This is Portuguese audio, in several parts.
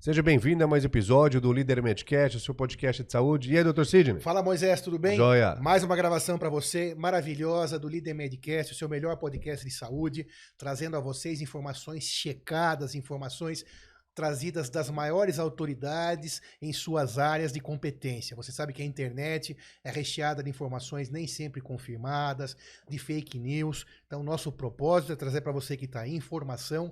Seja bem-vindo a mais um episódio do Líder Medcast, o seu podcast de saúde. E aí, doutor Sidney? Fala, Moisés, tudo bem? Joia. Mais uma gravação para você, maravilhosa, do Líder Medcast, o seu melhor podcast de saúde, trazendo a vocês informações checadas, informações trazidas das maiores autoridades em suas áreas de competência. Você sabe que a internet é recheada de informações nem sempre confirmadas, de fake news. Então, nosso propósito é trazer para você que está aí informação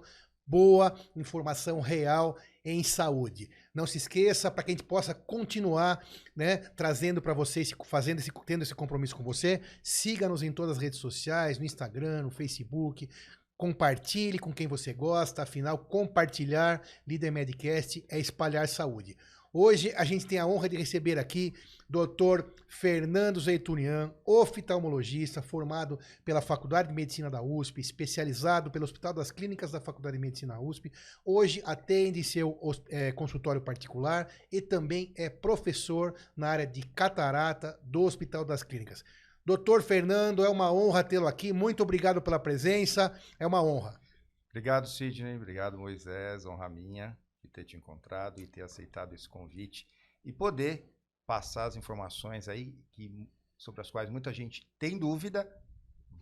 boa, informação real em saúde. Não se esqueça, para que a gente possa continuar né, trazendo para vocês, fazendo esse, tendo esse compromisso com você, siga-nos em todas as redes sociais, no Instagram, no Facebook, compartilhe com quem você gosta, afinal, compartilhar Líder Medcast é espalhar saúde. Hoje a gente tem a honra de receber aqui Dr. Fernando Zeitunian, oftalmologista, formado pela Faculdade de Medicina da USP, especializado pelo Hospital das Clínicas da Faculdade de Medicina USP. Hoje atende seu é, consultório particular e também é professor na área de catarata do Hospital das Clínicas. Doutor Fernando, é uma honra tê-lo aqui. Muito obrigado pela presença. É uma honra. Obrigado, Sidney. Obrigado, Moisés. Honra minha de ter te encontrado e ter aceitado esse convite e poder passar as informações aí que, sobre as quais muita gente tem dúvida.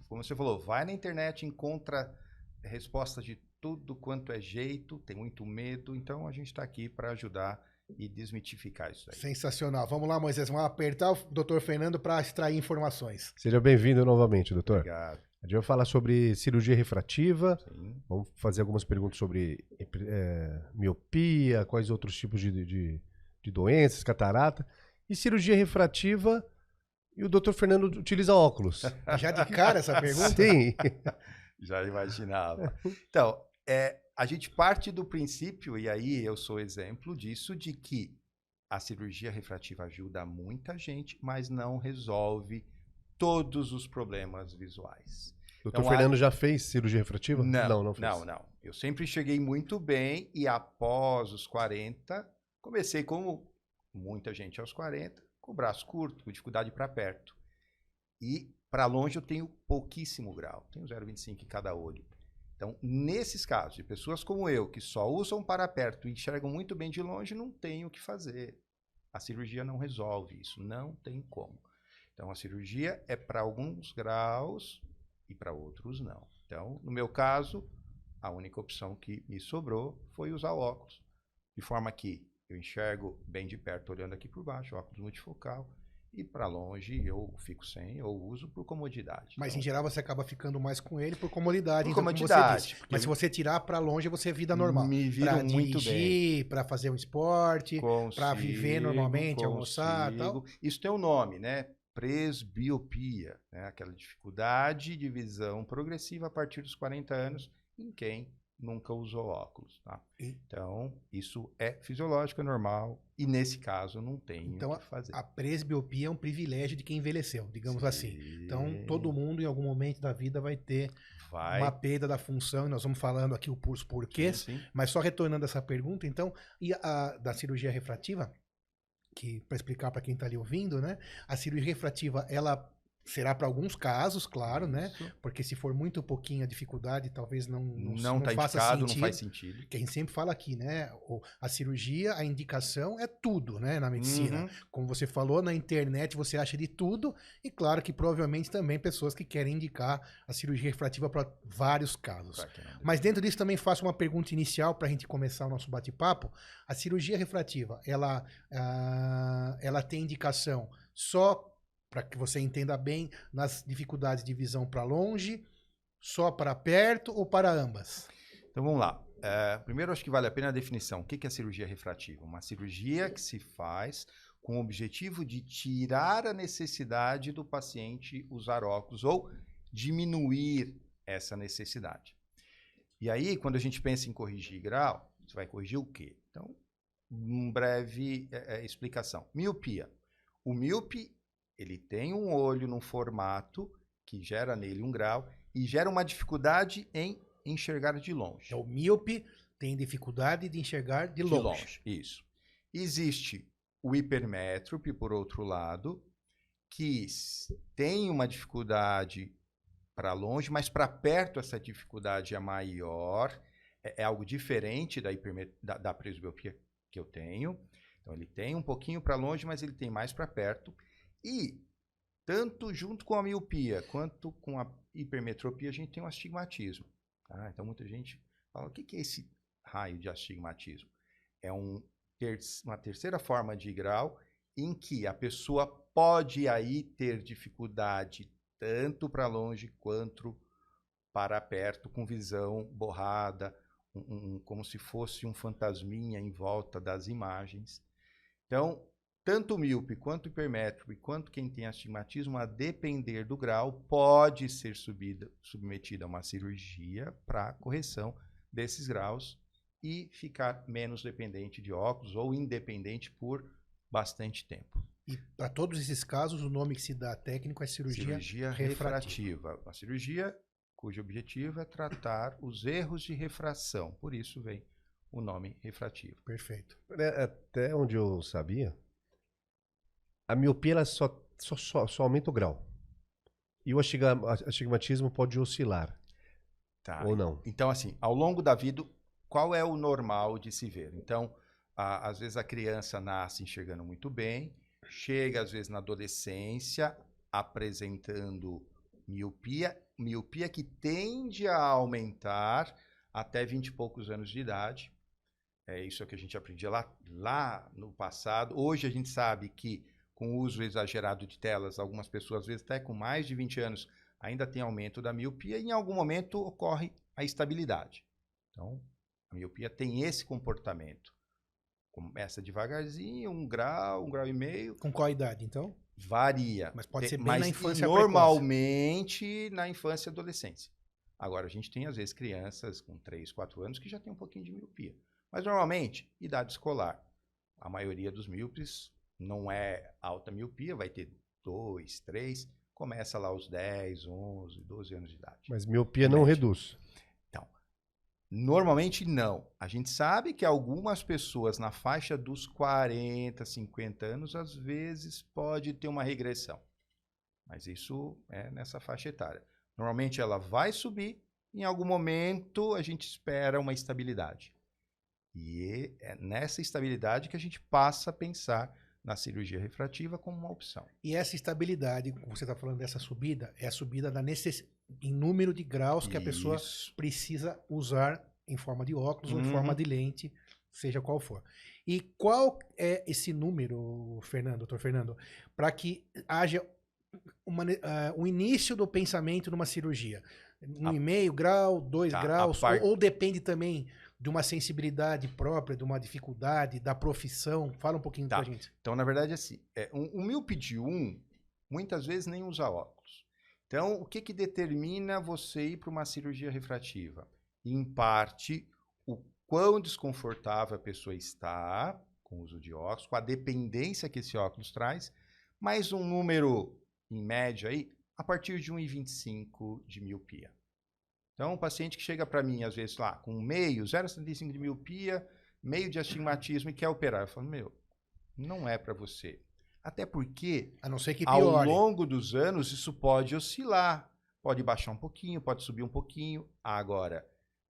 Como você falou, vai na internet, encontra respostas de tudo quanto é jeito, tem muito medo, então a gente está aqui para ajudar e desmitificar isso aí. Sensacional. Vamos lá, Moisés, vamos apertar o doutor Fernando para extrair informações. Seja bem-vindo novamente, doutor. Obrigado. A gente vai falar sobre cirurgia refrativa, Sim. vamos fazer algumas perguntas sobre é, miopia, quais outros tipos de, de, de doenças, catarata. E cirurgia refrativa, e o doutor Fernando utiliza óculos. Já de cara essa pergunta? Sim. Já imaginava. Então, é, a gente parte do princípio, e aí eu sou exemplo disso, de que a cirurgia refrativa ajuda muita gente, mas não resolve todos os problemas visuais. Doutor então, Fernando a... já fez cirurgia refrativa? Não, não, não fez. Não, não. Eu sempre cheguei muito bem e após os 40, comecei como muita gente aos 40, com o braço curto, com dificuldade para perto. E para longe eu tenho pouquíssimo grau, tenho 0,25 em cada olho. Então, nesses casos, de pessoas como eu, que só usam para perto e enxergam muito bem de longe, não tem o que fazer. A cirurgia não resolve isso, não tem como. Então, a cirurgia é para alguns graus e para outros não. Então, no meu caso, a única opção que me sobrou foi usar óculos, de forma que eu enxergo bem de perto olhando aqui por baixo, óculos multifocal. E para longe eu fico sem, eu uso por comodidade. Mas então, em geral você acaba ficando mais com ele por comodidade. Por então, comodidade. Mas se você tirar para longe, você é vida normal. Me vira muito bem. Para fazer um esporte, para viver normalmente, consigo. almoçar tal. Isso tem um nome, né? Presbiopia, né? aquela dificuldade de visão progressiva a partir dos 40 anos em quem nunca usou óculos, tá? Então, isso é fisiológico, é normal, e nesse caso não tem então, o que fazer. a presbiopia é um privilégio de quem envelheceu, digamos sim. assim. Então, todo mundo em algum momento da vida vai ter vai. uma perda da função, e nós vamos falando aqui os porquês, sim, sim. mas só retornando essa pergunta, então, e a da cirurgia refrativa, que para explicar para quem está ali ouvindo, né? A cirurgia refrativa, ela Será para alguns casos, claro, né? Porque se for muito pouquinho a dificuldade, talvez não não, não, não tá faça indicado, sentido. Não faz sentido. Que a gente sempre fala aqui, né? A cirurgia, a indicação é tudo, né? Na medicina. Uhum. Como você falou, na internet você acha de tudo. E claro que provavelmente também pessoas que querem indicar a cirurgia refrativa para vários casos. Mas dentro disso também faço uma pergunta inicial para a gente começar o nosso bate-papo. A cirurgia refrativa, ela, uh, ela tem indicação só para que você entenda bem nas dificuldades de visão para longe, só para perto ou para ambas? Então vamos lá. É, primeiro, acho que vale a pena a definição. O que é cirurgia refrativa? Uma cirurgia que se faz com o objetivo de tirar a necessidade do paciente usar óculos ou diminuir essa necessidade. E aí, quando a gente pensa em corrigir grau, você vai corrigir o quê? Então, uma breve é, é, explicação. Miopia. O míope ele tem um olho num formato que gera nele um grau e gera uma dificuldade em enxergar de longe. É o míope tem dificuldade de enxergar de, de longe. longe. Isso. Existe o hipermétrope, por outro lado, que tem uma dificuldade para longe, mas para perto essa dificuldade é maior. É, é algo diferente da, da, da presbiopia que eu tenho. Então ele tem um pouquinho para longe, mas ele tem mais para perto. E tanto junto com a miopia quanto com a hipermetropia, a gente tem um astigmatismo. Tá? Então muita gente fala: o que é esse raio de astigmatismo? É um ter uma terceira forma de grau em que a pessoa pode aí ter dificuldade tanto para longe quanto para perto, com visão borrada, um, um, como se fosse um fantasminha em volta das imagens. Então, tanto o míope quanto o hipermétrope, quanto quem tem astigmatismo, a depender do grau, pode ser subida, submetida a uma cirurgia para correção desses graus e ficar menos dependente de óculos ou independente por bastante tempo. E para todos esses casos, o nome que se dá técnico é cirurgia, cirurgia refrativa. refrativa. A cirurgia cujo objetivo é tratar os erros de refração. Por isso vem o nome refrativo. Perfeito. É, até onde eu sabia, a miopia ela só, só, só, só aumenta o grau. E o astigmatismo pode oscilar. Tá. Ou não. Então, assim, ao longo da vida, qual é o normal de se ver? Então, a, às vezes a criança nasce enxergando muito bem, chega às vezes na adolescência apresentando miopia, miopia que tende a aumentar até 20 e poucos anos de idade. É isso que a gente aprendia lá, lá no passado. Hoje a gente sabe que com o uso exagerado de telas, algumas pessoas, às vezes até com mais de 20 anos, ainda tem aumento da miopia e em algum momento ocorre a estabilidade. Então, a miopia tem esse comportamento. Começa devagarzinho, um grau, um grau e meio. Com qual idade, então? Varia. Mas pode ser bem mas na infância Normalmente precoce. na infância e adolescência. Agora, a gente tem, às vezes, crianças com 3, 4 anos que já tem um pouquinho de miopia. Mas, normalmente, idade escolar. A maioria dos míopes não é alta miopia, vai ter 2, 3, começa lá aos 10, 11, 12 anos de idade. Mas miopia não reduz. Então, normalmente não. A gente sabe que algumas pessoas na faixa dos 40, 50 anos, às vezes pode ter uma regressão. Mas isso é nessa faixa etária. Normalmente ela vai subir, em algum momento a gente espera uma estabilidade. E é nessa estabilidade que a gente passa a pensar na cirurgia refrativa como uma opção. E essa estabilidade, você está falando dessa subida, é a subida da necess... em número de graus que Isso. a pessoa precisa usar em forma de óculos uhum. ou em forma uhum. de lente, seja qual for. E qual é esse número, Fernando, doutor Fernando, para que haja uma, uh, um início do pensamento numa cirurgia? Um a... e meio grau, dois tá, graus, par... ou, ou depende também de uma sensibilidade própria, de uma dificuldade, da profissão? Fala um pouquinho tá. pra gente. Então, na verdade, assim, é, um, um míope de 1, muitas vezes nem usa óculos. Então, o que, que determina você ir para uma cirurgia refrativa? Em parte, o quão desconfortável a pessoa está com o uso de óculos, com a dependência que esse óculos traz, mais um número, em média, aí, a partir de 1,25 de miopia. Então, um paciente que chega para mim, às vezes, lá, com meio, 0,75 de miopia, meio de astigmatismo e quer operar. Eu falo, meu, não é para você. Até porque, a não ser que piore. ao longo dos anos, isso pode oscilar. Pode baixar um pouquinho, pode subir um pouquinho. Agora,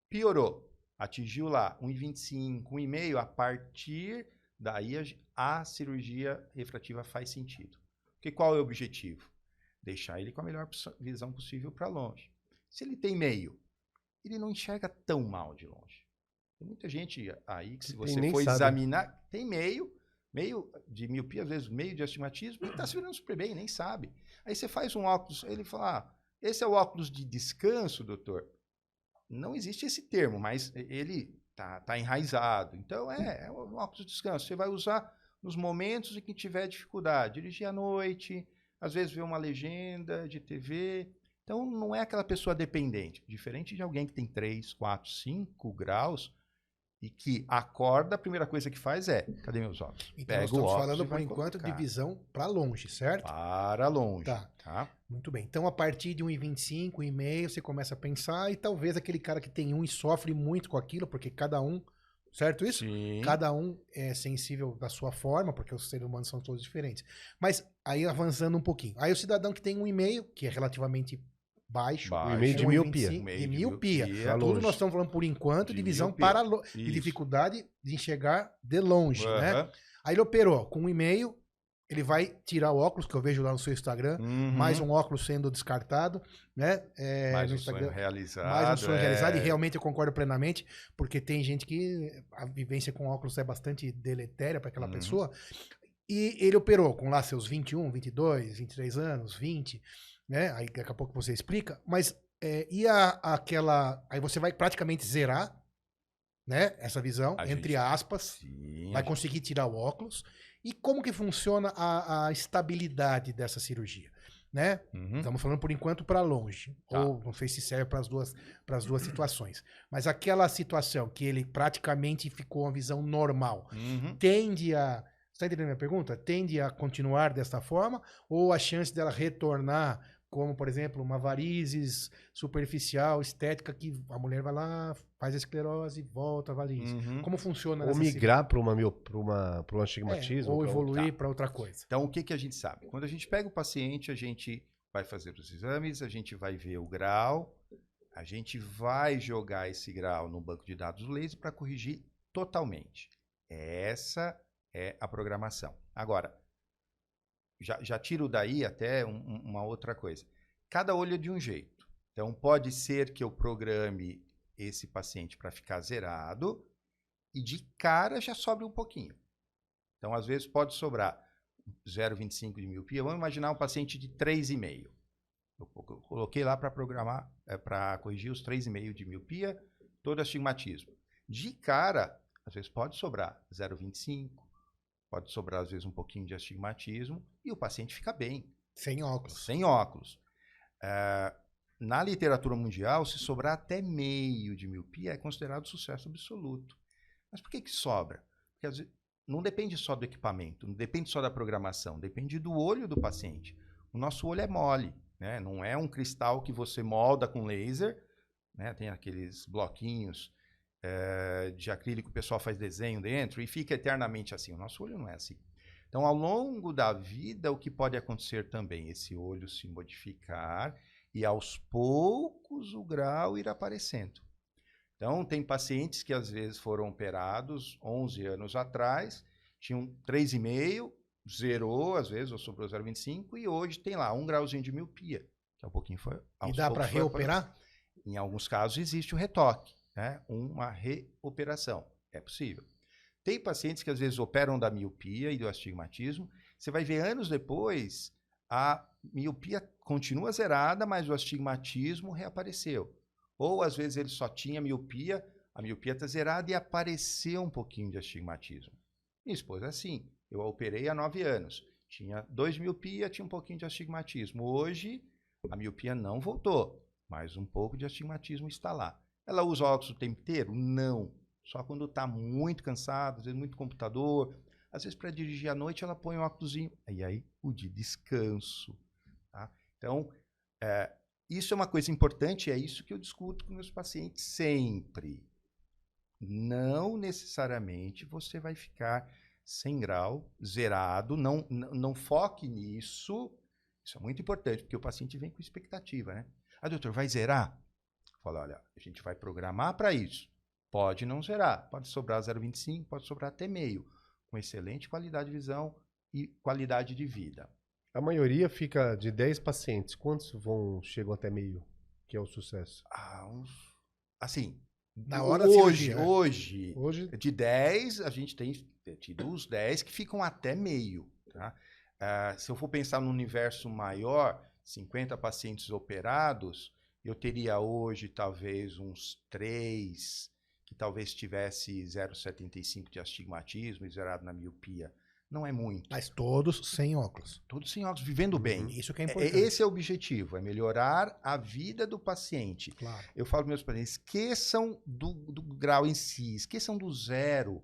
piorou. Atingiu lá 1,25, 1,5, a partir daí a, a cirurgia refrativa faz sentido. Porque qual é o objetivo? Deixar ele com a melhor visão possível para longe. Se ele tem meio, ele não enxerga tão mal de longe. Tem muita gente aí que, se você for sabe. examinar, tem meio, meio de miopia, às vezes meio de astigmatismo, e está se virando super bem, nem sabe. Aí você faz um óculos, ele fala: ah, esse é o óculos de descanso, doutor. Não existe esse termo, mas ele tá, tá enraizado. Então é, é um óculos de descanso. Você vai usar nos momentos em que tiver dificuldade. Dirigir à noite, às vezes ver uma legenda de TV, então, não é aquela pessoa dependente. Diferente de alguém que tem 3, 4, 5 graus e que acorda, a primeira coisa que faz é: cadê meus óculos? Então, Pega nós estamos falando, por enquanto, colocar. de visão para longe, certo? Para longe. Tá. tá. Muito bem. Então, a partir de 1,25, 1,5, você começa a pensar, e talvez aquele cara que tem um e sofre muito com aquilo, porque cada um. Certo isso? Sim. Cada um é sensível da sua forma, porque os seres humanos são todos diferentes. Mas aí avançando um pouquinho. Aí o cidadão que tem um e-mail, que é relativamente baixo. Baixo. Um e meio de 1,25, miopia. Um de miopia. miopia. Tá Tudo longe. nós estamos falando por enquanto de, De visão miopia. para lo- de dificuldade de enxergar de longe, né? Aham. Aí ele operou com um e-mail, ele vai tirar o óculos, que eu vejo lá no seu Instagram, Uhum. mais um óculos sendo descartado, né? É, Mais um sonho Instagram. realizado. Mais um sonho é. realizado, e realmente eu concordo plenamente, porque tem gente que a vivência com óculos é bastante deletéria para aquela Uhum. pessoa. E ele operou com lá seus 21, 22, 23 anos, 20, né? Aí daqui a pouco você explica, mas é, e a, aquela. Aí você vai praticamente zerar, né? Essa visão, A entre gente- aspas, Sim, vai conseguir tirar o óculos. E como que funciona a, a estabilidade dessa cirurgia? Né? Uhum. Estamos falando por enquanto para longe. Tá. Ou não sei se serve para as duas, pras duas situações. Mas aquela situação que ele praticamente ficou uma visão normal, Uhum. tende a. Você está entendendo a minha pergunta? Tende a continuar desta forma? Ou a chance dela retornar, como, por exemplo, uma varizes superficial, estética, que a mulher vai lá, faz a esclerose, volta a varize? Uhum. Como funciona Ou migrar para uma, pra uma, pra um é, astigmatismo. ou pra um- evoluir Tá. para outra coisa. Então, o que, que a gente sabe? Quando a gente pega o paciente, a gente vai fazer os exames, a gente vai ver o grau, a gente vai jogar esse grau no banco de dados do laser para corrigir totalmente. Essa é a programação. Agora, já, já tiro daí até um- um- uma outra coisa. Cada olho é de um jeito. Então, pode ser que eu programe esse paciente para ficar zerado e de cara já sobre um pouquinho. Então, às vezes, pode sobrar 0,25 de miopia. Vamos imaginar um paciente de 3,5. Eu co- eu coloquei lá para programar, para corrigir os 3,5 de miopia, todo astigmatismo. De cara, às vezes pode sobrar 0,25, pode sobrar às vezes um pouquinho de astigmatismo e o paciente fica bem, Sem óculos. sem óculos. É, na literatura mundial, se sobrar até meio de miopia, é considerado sucesso absoluto. Mas por que, que sobra? Porque vezes, não depende só do equipamento, não depende só da programação, depende do olho do paciente. O nosso olho é mole, né? não é um cristal que você molda com laser, né? tem aqueles bloquinhos eh, de acrílico, o pessoal faz desenho dentro e fica eternamente assim. O nosso olho não é assim. Então, ao longo da vida, o que pode acontecer também? Esse olho se modificar e aos poucos o grau ir aparecendo. Então, tem pacientes que às vezes foram operados 11 anos atrás, tinham 3,5, zerou às vezes, ou sobrou 0,25, e hoje tem lá um grauzinho de miopia, que é um pouquinho foi. E dá para reoperar? em alguns casos existe o retoque, né? uma reoperação. É possível. Tem pacientes que às vezes operam da miopia e do astigmatismo. Você vai ver anos depois, a miopia continua zerada, mas o astigmatismo reapareceu. Ou às vezes ele só tinha miopia, a miopia está zerada e apareceu um pouquinho de astigmatismo. Minha esposa assim. Eu a operei há nove anos. Tinha dois miopia, tinha um pouquinho de astigmatismo. Hoje, a miopia não voltou mas um pouco de astigmatismo está lá. Ela usa óculos o tempo inteiro? Não. Só quando está muito cansada, às vezes muito computador. Às vezes, para dirigir à noite, ela põe um óculosinho. E aí, o de descanso. Tá? Então, é, isso é uma coisa importante, é isso que eu discuto com meus pacientes sempre. Não necessariamente você vai ficar sem grau, zerado. Não, não, não foque nisso. Isso é muito importante, porque o paciente vem com expectativa, né? Ah, doutor, vai zerar? Fala, olha, a gente vai programar para isso. Pode não zerar, pode sobrar 0,25, pode sobrar até meio, com excelente qualidade de visão e qualidade de vida. A maioria fica de 10 pacientes. Quantos vão chegam até meio? Que é o sucesso. Ah, uns... Assim, Na hora da hoje, cirurgia, né? hoje, Hoje, de 10, a gente tem tido os 10 que ficam até meio. Tá? Ah, se eu for pensar no universo maior, 50 pacientes operados, eu teria hoje talvez uns 3 que talvez tivesse 0,75 de astigmatismo e zerado na miopia. Não é muito. Mas todos sem óculos. Todos sem óculos, vivendo bem. Isso que é É- importante. Esse é o objetivo, é melhorar a vida do paciente. Claro. Eu falo para meus pacientes, esqueçam do, do grau em si, esqueçam do zero.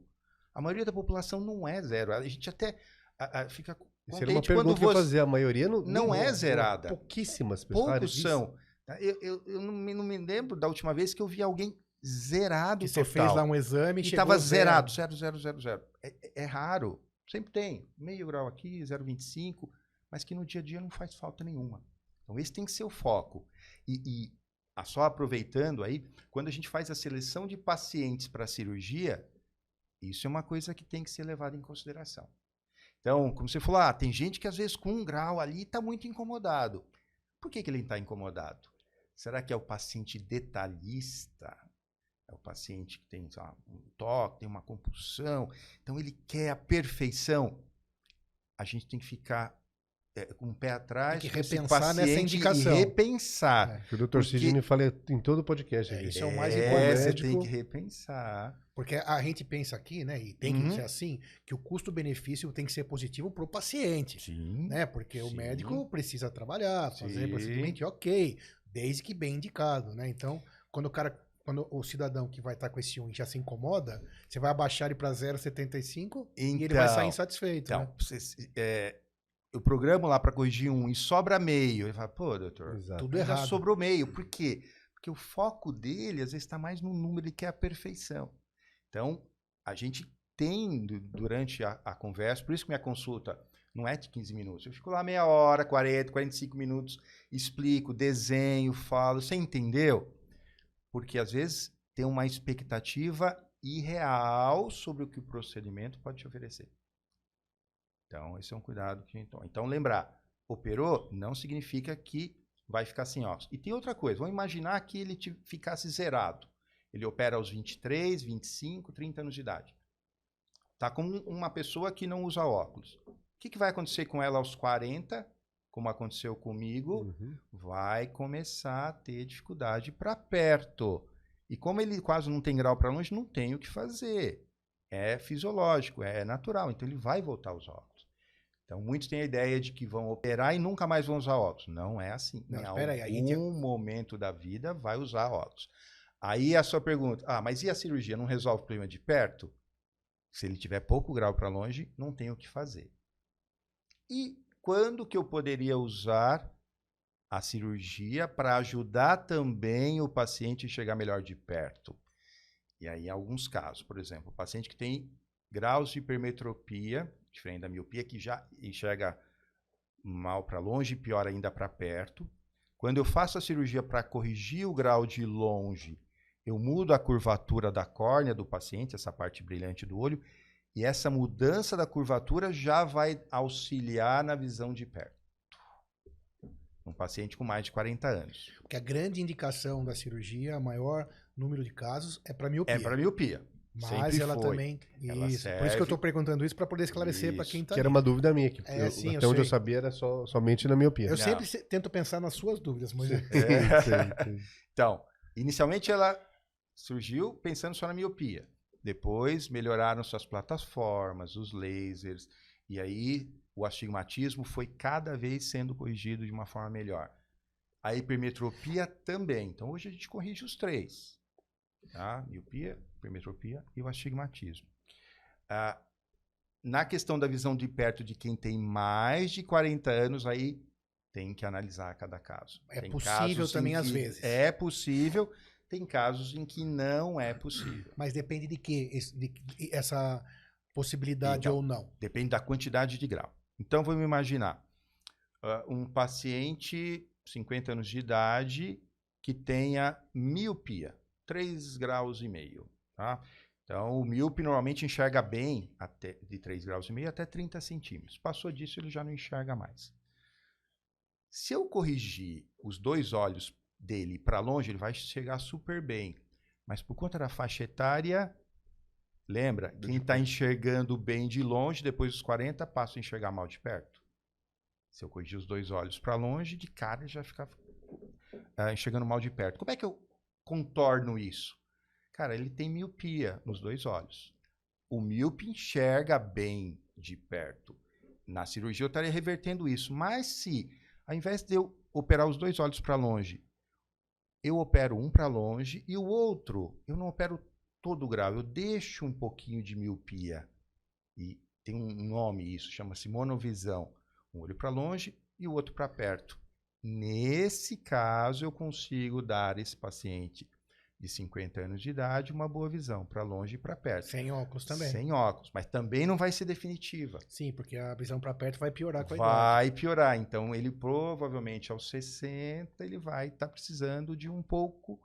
A maioria da população não é zero. A gente até a- a, fica Essa era uma contente quando pergunta que eu fazer. A maioria não, Não é zerada. Pouquíssimas pessoas. Poucos são. Tá? Eu, eu, eu não, me, não me lembro da última vez que eu vi alguém zerado Que você total. fez lá um exame e estava zerado, zero, zero, zero, zero. É, é- é raro. Sempre tem. Meio grau aqui, 0,25, mas que no dia a dia não faz falta nenhuma. Então, Então, esse tem que ser o foco. E, e ah, só aproveitando aí, quando a gente faz a seleção de pacientes para cirurgia, isso é uma coisa que tem que ser levada em consideração. Então, como você falou, ah, tem gente que às vezes com um grau ali está muito incomodado. Por que, que ele está incomodado? Será que é o paciente detalhista? É o paciente que tem lá, um toque, tem uma compulsão, então ele quer a perfeição. A gente tem que ficar é, com o pé atrás. Tem que repensar nessa indicação. E repensar. É, que o Dr. Sidney fala em todo o podcast. É, isso é o mais é, importante. Você tem que repensar. Porque a gente pensa aqui, né, e tem uhum. que ser assim, que o custo-benefício tem que ser positivo para o paciente. Sim. Né? Porque sim. o médico precisa trabalhar, fazer procedimento, ok, desde que bem indicado, né? Então, quando o cara quando o cidadão que vai estar com esse 1 já se incomoda, você vai abaixar ele para 0,75 então, e ele vai sair então, insatisfeito. Então, né? você, é, eu programo lá para corrigir um e sobra meio. Ele fala, pô, doutor, Exato. tudo errado. sobrou meio. Por quê? Porque o foco dele, às vezes, está mais no número, ele quer a perfeição. Então, a gente tem, durante a, a, conversa, por isso que minha consulta não é de 15 minutos. Eu fico lá meia hora, 40, 45 minutos, explico, desenho, falo. Você entendeu? porque às vezes tem uma expectativa irreal sobre o que o procedimento pode te oferecer. Então, esse é um cuidado que a gente toma. Então, lembrar, operou não significa que vai ficar sem ossos. E tem outra coisa, vamos imaginar que ele ficasse zerado. Ele opera aos 23, 25, 30 anos de idade. Tá como uma pessoa que não usa óculos. O que, que vai acontecer com ela aos 40 como aconteceu comigo, uhum. vai começar a ter dificuldade para perto. E como ele quase não tem grau para longe, não tem o que fazer. É fisiológico, é natural. Então ele vai voltar aos óculos. Então muitos têm a ideia de que vão operar e nunca mais vão usar óculos. Não é assim. Não, em algum aí, aí momento da vida vai usar óculos. Aí a sua pergunta, ah, mas e a cirurgia? Não resolve o problema de perto? Se ele tiver pouco grau para longe, não tem o que fazer. E quando que eu poderia usar a cirurgia para ajudar também o paciente a chegar melhor de perto. E aí, em alguns casos, por exemplo, o paciente que tem graus de hipermetropia, diferente da miopia, que já enxerga mal para longe, pior ainda para perto. Quando eu faço a cirurgia para corrigir o grau de longe, eu mudo a curvatura da córnea do paciente, essa parte brilhante do olho, e essa mudança da curvatura já vai auxiliar na visão de perto. Um paciente com mais de 40 anos. Porque a grande indicação da cirurgia, maior número de casos, é para miopia. É para miopia. Mas Sempre ela foi. também. Ela isso. Serve... Por isso que eu estou perguntando isso para poder esclarecer para quem está. Que era uma dúvida minha. Que é, eu, sim, até eu onde sei. eu sabia era só, somente na miopia. Eu Não. sempre tento pensar nas suas dúvidas, mas. É. então, inicialmente ela surgiu pensando só na miopia. Depois melhoraram suas plataformas, os lasers, e aí o astigmatismo foi cada vez sendo corrigido de uma forma melhor. A hipermetropia também. Então hoje a gente corrige os três: tá? miopia, hipermetropia e o astigmatismo. Ah, na questão da visão de perto de quem tem mais de 40 anos, aí tem que analisar cada caso. É tem possível também às vezes. É possível, tem casos em que não é possível. Mas depende de que de, essa possibilidade então, ou não? Depende da quantidade de grau. Então vamos imaginar uh, um paciente 50 anos de idade que tenha miopia, 3 graus e meio, tá? Então, o míope normalmente enxerga bem até, de 3 graus e meio até 30 centímetros. Passou disso, ele já não enxerga mais. Se eu corrigir os dois olhos dele para longe, ele vai chegar super bem. Mas por conta da faixa etária, lembra? Quem está enxergando bem de longe, depois dos 40, passa a enxergar mal de perto. Se eu corrigir os dois olhos para longe, de cara já fica uh, enxergando mal de perto. Como é que eu contorno isso? Cara, ele tem miopia nos dois olhos. O míope enxerga bem de perto. Na cirurgia eu estaria revertendo isso. Mas se, ao invés de eu operar os dois olhos para longe, eu opero um para longe e o outro eu não opero todo grau, eu deixo um pouquinho de miopia. E tem um nome isso, chama-se monovisão. Um olho para longe e o outro para perto. Nesse caso, eu consigo dar esse paciente de 50 anos de idade, uma boa visão, para longe e para perto. Sem óculos também. Sem óculos, mas também não vai ser definitiva. Sim, porque a visão para perto vai piorar com a vai idade. piorar. Então, ele provavelmente aos 60, ele vai estar tá precisando de um pouco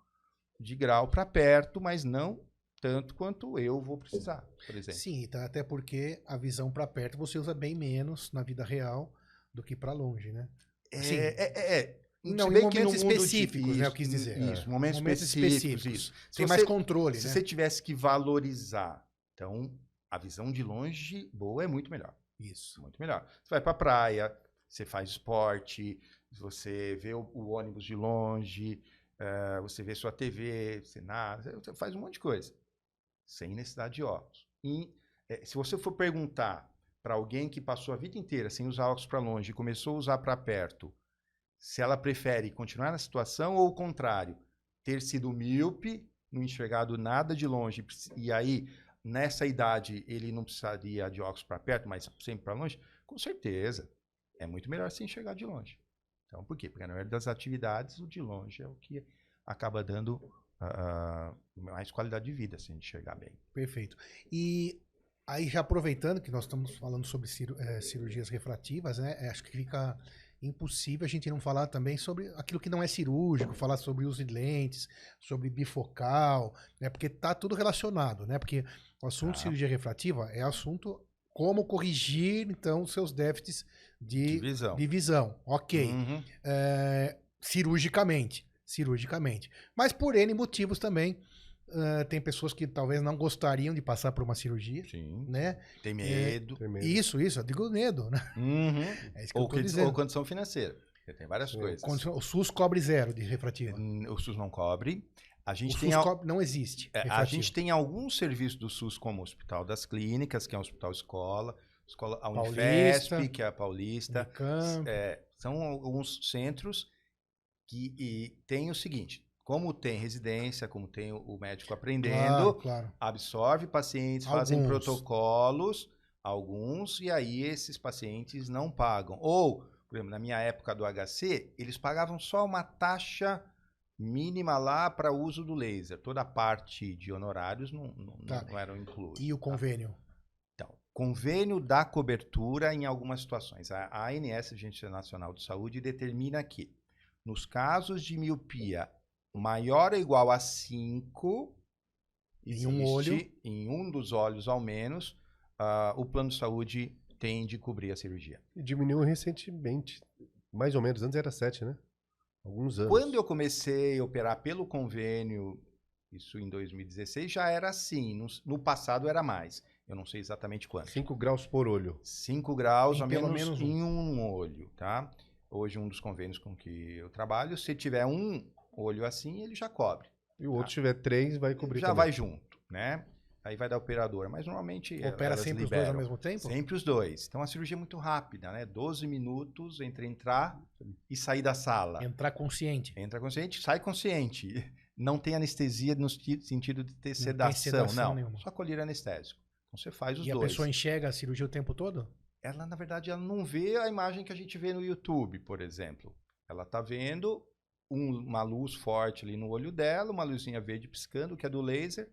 de grau para perto, mas não tanto quanto eu vou precisar, por exemplo. Sim, tá, até porque a visão para perto você usa bem menos na vida real do que para longe, né? É, é, é, é, não, em momentos específicos, de... né? Eu quis dizer. Isso, é. momentos, momentos específicos. específicos. Isso. Tem mais controle, se né? você tivesse que valorizar, então a visão de longe boa é muito melhor. Isso. Muito melhor. Você vai para praia, você faz esporte, você vê o, o ônibus de longe, uh, você vê sua TV, você nada, você faz um monte de coisa. Sem necessidade de óculos. E é, se você for perguntar para alguém que passou a vida inteira sem usar óculos para longe e começou a usar para perto, se ela prefere continuar na situação ou o contrário, ter sido míope, não enxergado nada de longe, e aí, nessa idade, ele não precisaria de óculos para perto, mas sempre para longe, com certeza. É muito melhor se enxergar de longe. Então, por quê? Porque na maioria das atividades, o de longe é o que acaba dando uh, mais qualidade de vida, se enxergar bem. Perfeito. E aí, já aproveitando que nós estamos falando sobre eh, cirurgias refrativas, né? Acho que fica impossível a gente não falar também sobre aquilo que não é cirúrgico, falar sobre uso de lentes, sobre bifocal, né? Porque tá tudo relacionado, né? Porque o assunto ah. cirurgia refrativa é assunto como corrigir, então, seus déficits de, de visão. De visão. Ok. Uhum. É, cirurgicamente. Cirurgicamente. Mas por N motivos também Uh, tem pessoas que talvez não gostariam de passar por uma cirurgia. Sim. Né? Tem medo. É, tem medo. Isso, isso. Eu digo medo. Né? Uhum. É isso que ou, eu que, ou condição financeira. Tem várias coisas. O SUS cobre zero de refrativa. O SUS não cobre. A gente o tem SUS cobre, não existe. É, a gente tem alguns serviços do SUS, como o Hospital das Clínicas, que é um hospital escola, escola a Unifesp, Paulista, que é a Paulista. É, são alguns centros que tem o seguinte: como tem residência, como tem o médico aprendendo, claro, claro. absorve pacientes, alguns. fazem protocolos, alguns, e aí esses pacientes não pagam. Ou, por exemplo, na minha época do HC, eles pagavam só uma taxa mínima lá para uso do laser. Toda a parte de honorários não, não, tá. não eram incluídos. E o convênio? Tá? Então, convênio dá cobertura em algumas situações. A ANS, Agência Nacional de Saúde, determina que, nos casos de miopia maior ou igual a 5 em um olho, em um dos olhos ao menos, uh, o plano de saúde tem de cobrir a cirurgia. E diminuiu recentemente, mais ou menos, antes era 7, né? Alguns anos. Quando eu comecei a operar pelo convênio, isso em 2016, já era assim. No, no passado era mais. Eu não sei exatamente quanto. 5 graus por olho. 5 graus, a menos, menos um. em um olho, tá? Hoje, um dos convênios com que eu trabalho, se tiver um olho assim, ele já cobre. E o tá? outro tiver três, vai cobrir Já também. vai junto, né? Aí vai da operadora. Mas normalmente. Opera sempre liberam. os dois ao mesmo tempo? Sempre os dois. Então a cirurgia é muito rápida, né? 12 minutos entre entrar e sair da sala. Entrar consciente. Entra consciente, sai consciente. Não tem anestesia no sentido de ter sedação. Não, sedação não. Nenhuma. só colher anestésico. Então você faz os e dois. E a pessoa enxerga a cirurgia o tempo todo? Ela, na verdade, ela não vê a imagem que a gente vê no YouTube, por exemplo. Ela está vendo um, uma luz forte ali no olho dela, uma luzinha verde piscando, que é do laser.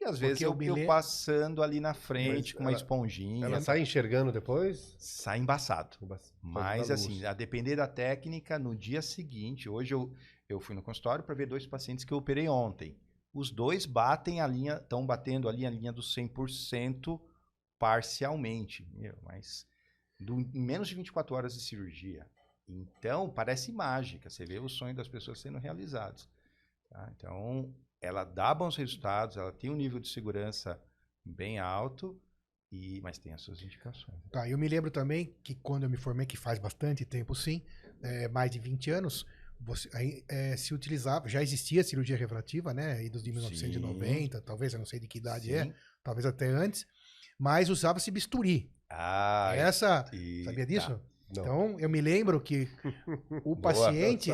E às Porque vezes eu, eu passando ali na frente Mas com uma esponjinha. Ela sai enxergando depois? Sai embaçado. Mas assim, a depender da técnica, no dia seguinte, hoje eu, eu fui no consultório para ver dois pacientes que eu operei ontem. Os dois batem a linha, estão batendo ali a linha do 100% parcialmente. Meu, mas do, em menos de 24 horas de cirurgia. Então, parece mágica. Você vê o sonho das pessoas sendo realizados. Tá? Então, ela dá bons resultados, ela tem um nível de segurança bem alto, e, mas tem as suas indicações. Tá, eu me lembro também que quando eu me formei, que faz bastante tempo sim, é, mais de 20 anos, você, aí, é, se utilizava, já existia cirurgia refrativa, né? Aí dos de 1990, sim. talvez, eu não sei de que idade é, sim. é, talvez até antes, mas usava-se bisturi. Ah, Essa, e, sabia disso? Tá. Não. Então, eu me lembro que o paciente,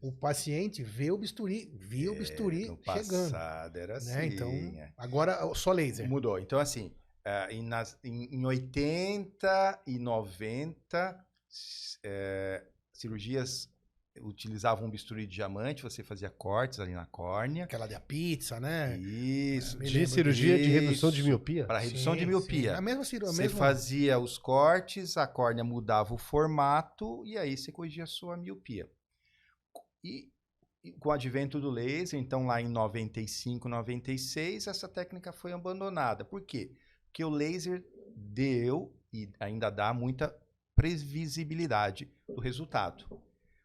o paciente vê o bisturi, viu é, o bisturi no chegando. Passado era assim. Né? Então, é. agora só laser. Mudou. Então, assim, uh, em, nas, em, em 80 e 90, uh, cirurgias utilizava um bisturi de diamante, você fazia cortes ali na córnea. Aquela da pizza, né? Isso. Me De cirurgia de redução de miopia? Para redução Sim, de sim. miopia. A mesma cirurgia. Você fazia os cortes, a córnea mudava o formato e aí você corrigia a sua miopia. E, e com o advento do laser, então lá em 95, 96, essa técnica foi abandonada. Por quê? Porque o laser deu e ainda dá muita previsibilidade do resultado.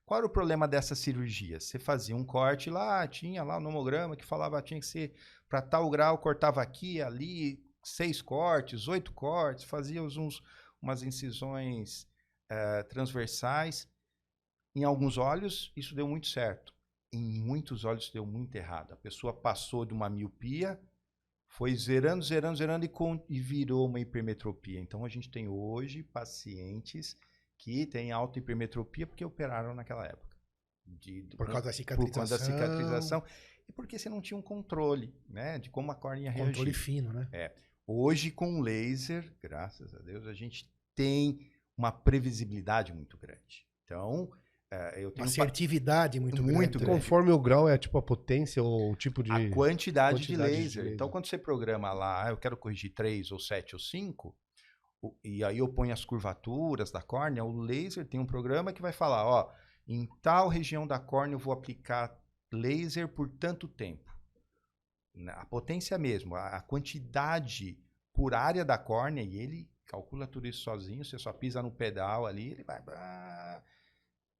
Qual era o problema dessa cirurgia? Você fazia um corte lá, tinha lá o nomograma que falava tinha que ser para tal grau, cortava aqui, ali, seis cortes, oito cortes, fazia uns, umas incisões eh, transversais. Em alguns olhos, isso deu muito certo. Em muitos olhos, deu muito errado. A pessoa passou de uma miopia, foi zerando, zerando, zerando e, com- e virou uma hipermetropia. Então, a gente tem hoje pacientes que têm alta hipermetropia porque operaram naquela época. De- Por causa da por cicatrização. conta da cicatrização e porque você não tinha um controle, né, de como a córnea reagia. Controle fino, né? Hoje com o laser, graças a Deus, a gente tem uma previsibilidade muito grande. Então, eh, eu tenho Uma um assertividade muito, Muito grande. grande. Conforme o grau é tipo a potência ou o tipo de. a quantidade, de, quantidade de laser. laser. Então, quando você programa lá, ah, eu quero corrigir 3 ou 7 ou 5, o- e aí eu ponho as curvaturas da córnea, o laser tem um programa que vai falar, ó, em tal região da córnea eu vou aplicar laser por tanto tempo. A potência mesmo, a, quantidade por área da córnea, e ele calcula tudo isso sozinho, você só pisa no pedal ali, ele vai...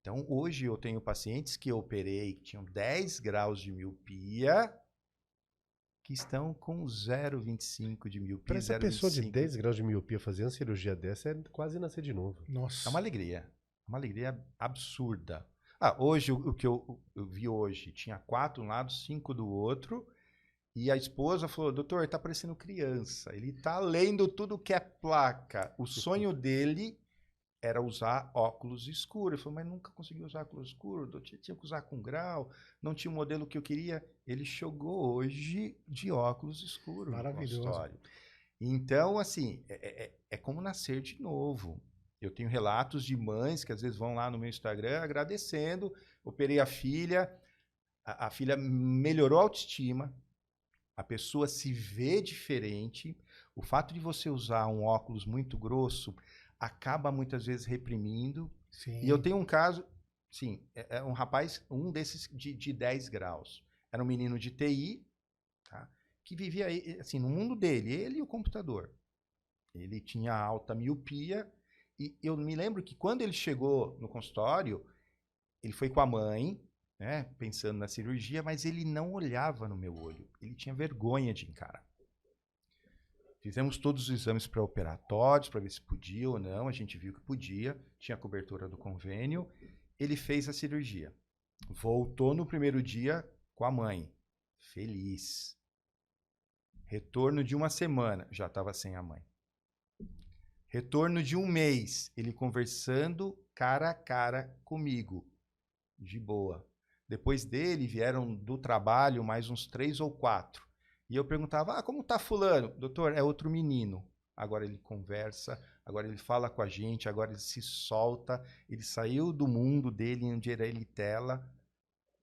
Então, hoje eu tenho pacientes que eu operei que tinham 10 graus de miopia, que estão com 0,25 de miopia. Para essa pessoa de 0,25. 10 graus de miopia fazer uma cirurgia dessa é quase nascer de novo. Nossa. É uma alegria. É Uma alegria absurda. Ah, hoje, o, o que eu, eu vi hoje, tinha quatro de um lado, cinco do outro. E a esposa falou, doutor, ele tá parecendo criança. Ele tá lendo tudo que é placa. O sonho dele era usar óculos escuros. Ele falou, mas nunca consegui usar óculos escuros. Eu tinha tinha que usar com grau. Não tinha o modelo que eu queria. Ele chegou hoje de óculos escuros Maravilhoso. Então, assim, é, é- é como nascer de novo. Eu tenho relatos de mães que às vezes vão lá no meu Instagram agradecendo. Operei a filha, a, a filha melhorou a autoestima, a pessoa se vê diferente. O fato de você usar um óculos muito grosso acaba muitas vezes reprimindo. Sim. E eu tenho um caso, sim, é, é um rapaz, um desses de, de 10 graus. Era um menino de TI, tá? que vivia assim, no mundo dele, ele e o computador. Ele tinha alta miopia, e eu me lembro que quando ele chegou no consultório, ele foi com a mãe, né, pensando na cirurgia, mas ele não olhava no meu olho. Ele tinha vergonha de encarar. Fizemos todos os exames pré-operatórios para ver se podia ou não. A gente viu que podia, tinha cobertura do convênio. Ele fez a cirurgia. Voltou no primeiro dia com a mãe, feliz. Retorno de uma semana, já estava sem a mãe. Retorno de um mês, ele conversando cara a cara comigo, de boa. Depois dele vieram do trabalho mais uns três ou quatro. E eu perguntava: Ah, como tá Fulano? Doutor, é outro menino. Agora ele conversa, agora ele fala com a gente, agora ele se solta. Ele saiu do mundo dele, onde era ele tela,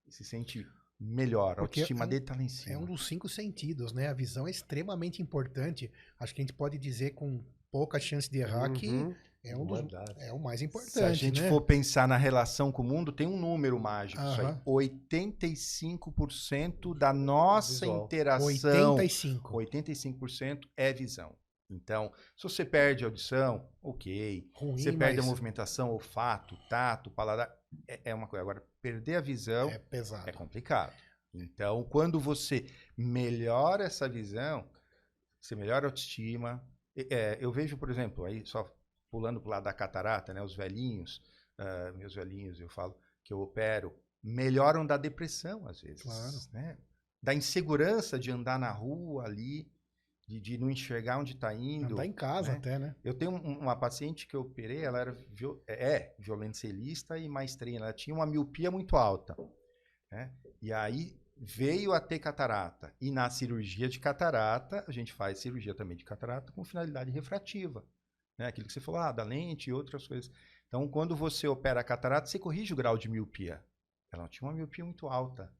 e se sente melhor. A Porque autoestima é um- dele tá lá em cima. É um dos cinco sentidos, né? A visão é extremamente importante. Acho que a gente pode dizer com pouca chance de errar que Uhum. É um dos, é o mais importante, Se a gente né? for pensar na relação com o mundo, tem um número mágico. Isso aí. Aham. 85% da nossa Visual. interação. 85. 85% é visão. Então, se você perde a audição, ok. Ruim, Você perde a mas movimentação, olfato, tato, paladar, é, é uma coisa. Agora, perder a visão é pesado. é complicado. Então, quando você melhora essa visão, você melhora a autoestima. É, eu vejo, por exemplo, aí só pulando para o lado da catarata, né, os velhinhos, ah, meus velhinhos, eu falo que eu opero, melhoram da depressão às vezes, Claro. né? Da insegurança de andar na rua ali, de, de não enxergar onde está indo. Andar em casa né? até, né? Eu tenho um- uma paciente que eu operei, ela era viol- é violoncelista e maestrina. Ela tinha uma miopia muito alta. Né? E aí veio a ter catarata. E na cirurgia de catarata, a gente faz cirurgia também de catarata com finalidade refrativa. Né? Aquilo que você falou, ah, da lente e outras coisas. Então, quando você opera a catarata, você corrige o grau de miopia. ela tinha uma miopia muito alta.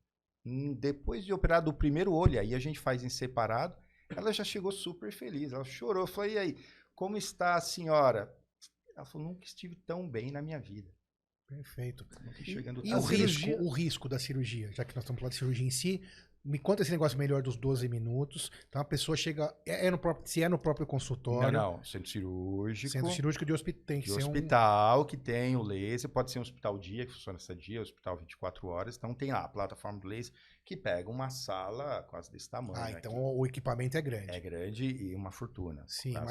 Hum, Depois de operar do primeiro olho, aí a gente faz em separado, ela já chegou super feliz. Ela chorou. Eu falei, e aí, como está a senhora? Ela falou, nunca estive tão bem na minha vida. Perfeito. E tão o risco, o risco da cirurgia, já que nós estamos falando de cirurgia em si, me conta esse negócio melhor dos 12 minutos. Então a pessoa chega, é, é no próprio, se é no próprio Não, consultório, não, centro cirúrgico. centro cirúrgico de hospital, tem que de ser um hospital que tem o laser, pode ser um hospital dia, que funciona essa dia, hospital 24 horas. Então tem lá a plataforma do laser que pega uma sala quase desse tamanho. Ah, aqui. então o equipamento é grande. É grande e uma fortuna. Sim, lá,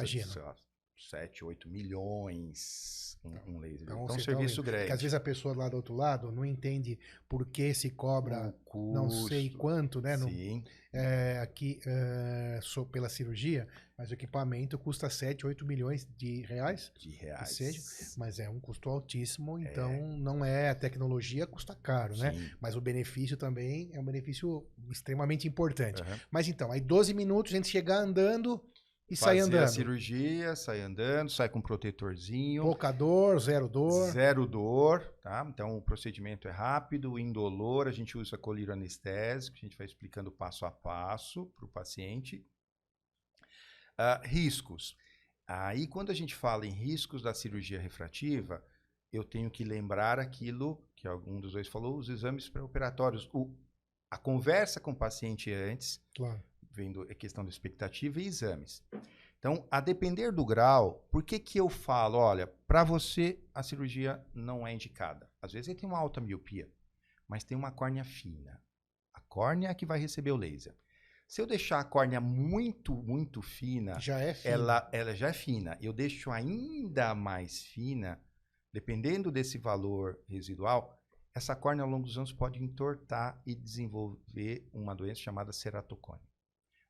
7, 8 milhões um, um laser. Então, Então, é um serviço tá- grande. Porque às vezes a pessoa lá do outro lado não entende por que se cobra não sei quanto, né? no- Sim, é, aqui é, sou pela cirurgia, mas o equipamento custa 7, 8 milhões de reais. de reais. seja, Mas é um custo altíssimo, então não é a tecnologia, custa caro, né? Sim. Mas o benefício também é um benefício extremamente importante. Aham. Mas então, aí 12 minutos a gente chegar andando e sair Fazer a andando. cirurgia, sai andando, sai com um protetorzinho. Pouca dor, zero dor. Zero dor, tá? Então o procedimento é rápido, indolor, a gente usa colírio anestésico, a gente vai explicando passo a passo para o paciente. Ah, riscos. Aí, quando a gente fala em riscos da cirurgia refrativa, eu tenho que lembrar aquilo que algum dos dois falou, os exames pré-operatórios. A conversa com o paciente antes, Claro. Vendo a questão da expectativa e exames. Então, a depender do grau, por que, que eu falo, olha, para você a cirurgia não é indicada? Às vezes ele tem uma alta miopia, mas tem uma córnea fina. A córnea é que vai receber o laser. Se eu deixar a córnea muito, muito fina, Já é fino. ela, ela já é fina. Eu deixo ainda mais fina, dependendo desse valor residual, essa córnea ao longo dos anos pode entortar e desenvolver uma doença chamada ceratocone.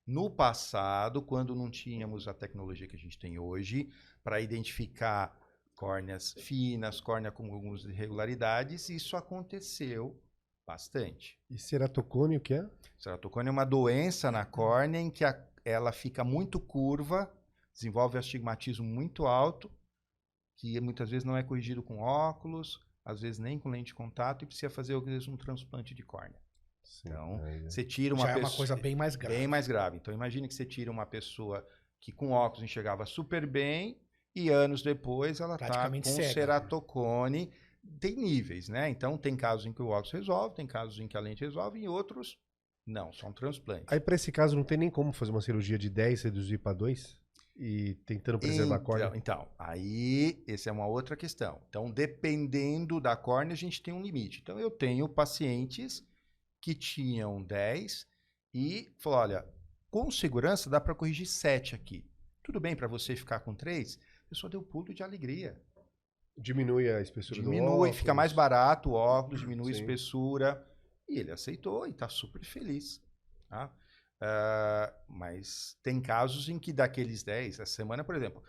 No passado, quando não tínhamos a tecnologia que a gente tem hoje para identificar córneas finas, córnea com algumas irregularidades, isso aconteceu bastante. E ceratocone, o que é? Ceratocone é uma doença na córnea em que a- ela fica muito curva, desenvolve astigmatismo muito alto, que muitas vezes não é corrigido com óculos, às vezes nem com lente de contato, e precisa fazer vezes, um transplante de córnea. Sim, Então, é. Você tira uma Já é pessoa. uma coisa bem mais grave. Bem mais grave. Então, imagine que você tira uma pessoa que com óculos enxergava super bem e anos depois ela está com cega. ceratocone. Tem níveis, né? Então, tem casos em que o óculos resolve, tem casos em que a lente resolve e outros não, são transplantes. Aí, pra esse caso, não tem nem como fazer uma cirurgia de 10 reduzir pra 2? E tentando preservar a córnea? Então, então, aí, essa é uma outra questão. Então, dependendo da córnea, a gente tem um limite. Então, eu tenho pacientes que tinham 10 e falou, olha, com segurança dá para corrigir 7 aqui. Tudo bem para você ficar com 3? A pessoa deu pulo de alegria. Diminui a espessura do Diminui, óculos. fica mais barato o óculos, diminui a Sim. espessura. E ele aceitou e está super feliz. Tá? Ah, mas tem casos em que daqueles 10, essa semana, por exemplo,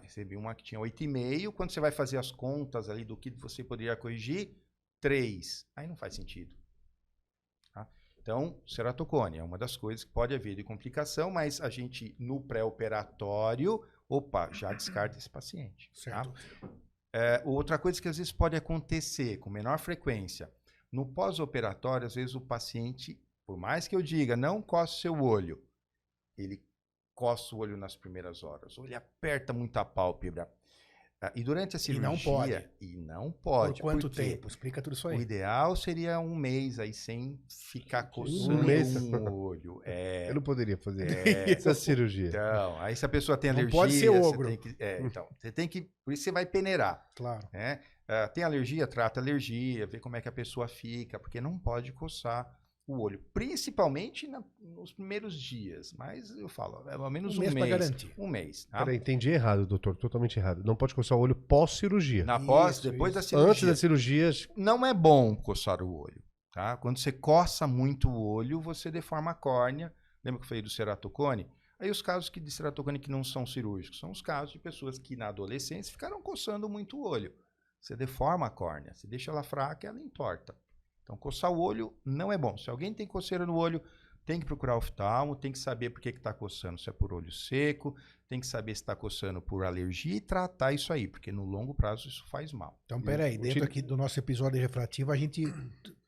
recebi uma que tinha 8,5, quando você vai fazer as contas ali do que você poderia corrigir, 3. Aí não faz sentido. Tá? Então, ceratocone é uma das coisas que pode haver de complicação, mas a gente, no pré-operatório, opa, já descarta esse paciente. tá? Certo. É, outra coisa que às vezes pode acontecer com menor frequência, no pós-operatório, às vezes o paciente, por mais que eu diga, não coce seu olho, ele coça o olho nas primeiras horas, ou ele aperta muito a pálpebra. Ah, E durante a E não cirurgia. pode. E não pode. Por quanto quê? tempo? Explica tudo isso O aí. ideal seria um mês aí sem ficar Um coçando mês? o olho. É, Eu não poderia fazer é, essa cirurgia. então, aí se a pessoa tem Não alergia, pode ser você ogro. tem que, é, então, você tem que, por isso você vai peneirar. Claro. né? Ah, tem alergia, trata alergia, vê como é que a pessoa fica, porque não pode coçar o olho, principalmente na- nos primeiros dias. Mas eu falo, é ao menos Um um, mês mês. garantir. Um mês. Tá? Peraí, entendi errado, doutor. Totalmente errado. Não pode coçar o olho pós-cirurgia. Na pós, Isso, depois da isso. cirurgia. Antes da cirurgia, Não é bom coçar o olho. Tá? Quando você coça muito o olho, você deforma a córnea. Lembra que eu falei do ceratocone? Aí os casos que, de ceratocone que não são cirúrgicos são os casos de pessoas que na adolescência ficaram coçando muito o olho. Você deforma a córnea, você deixa ela fraca, ela entorta. Então, coçar o olho não é bom. Se alguém tem coceira no olho, tem que procurar oftalmo, tem que saber por que está coçando, se é por olho seco, tem que saber se está coçando por alergia e tratar isso aí, porque no longo prazo isso faz mal. Então, peraí, o dentro aqui do nosso episódio refrativo, a gente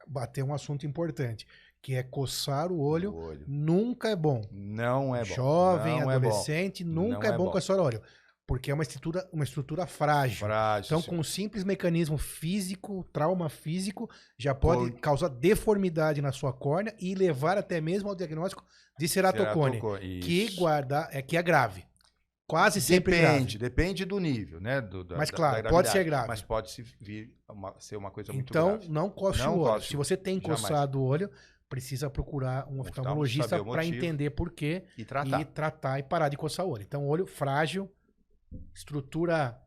bater um assunto importante, que é coçar o olho. O olho. Nunca é bom. Não é bom. Jovem, não é bom. adolescente, nunca Não é é bom bom. coçar o olho. Porque é uma estrutura, uma estrutura frágil. Frágil. Então, sim. com um simples mecanismo físico, trauma físico, já pode Por- causar deformidade na sua córnea e levar até mesmo ao diagnóstico de ceratocone, Ceratocone, que guarda, é que é grave. Quase sempre grave. Depende, depende do nível, né? Do, da- Mas claro, da pode ser grave. Mas pode se vir uma- ser uma coisa muito Então, grave. não coce Não o olho. Se você tem jamais. coçado o olho, precisa procurar um oftalmologista para entender por quê E tratar. e tratar e parar de coçar o olho. Então, olho frágil, estrutura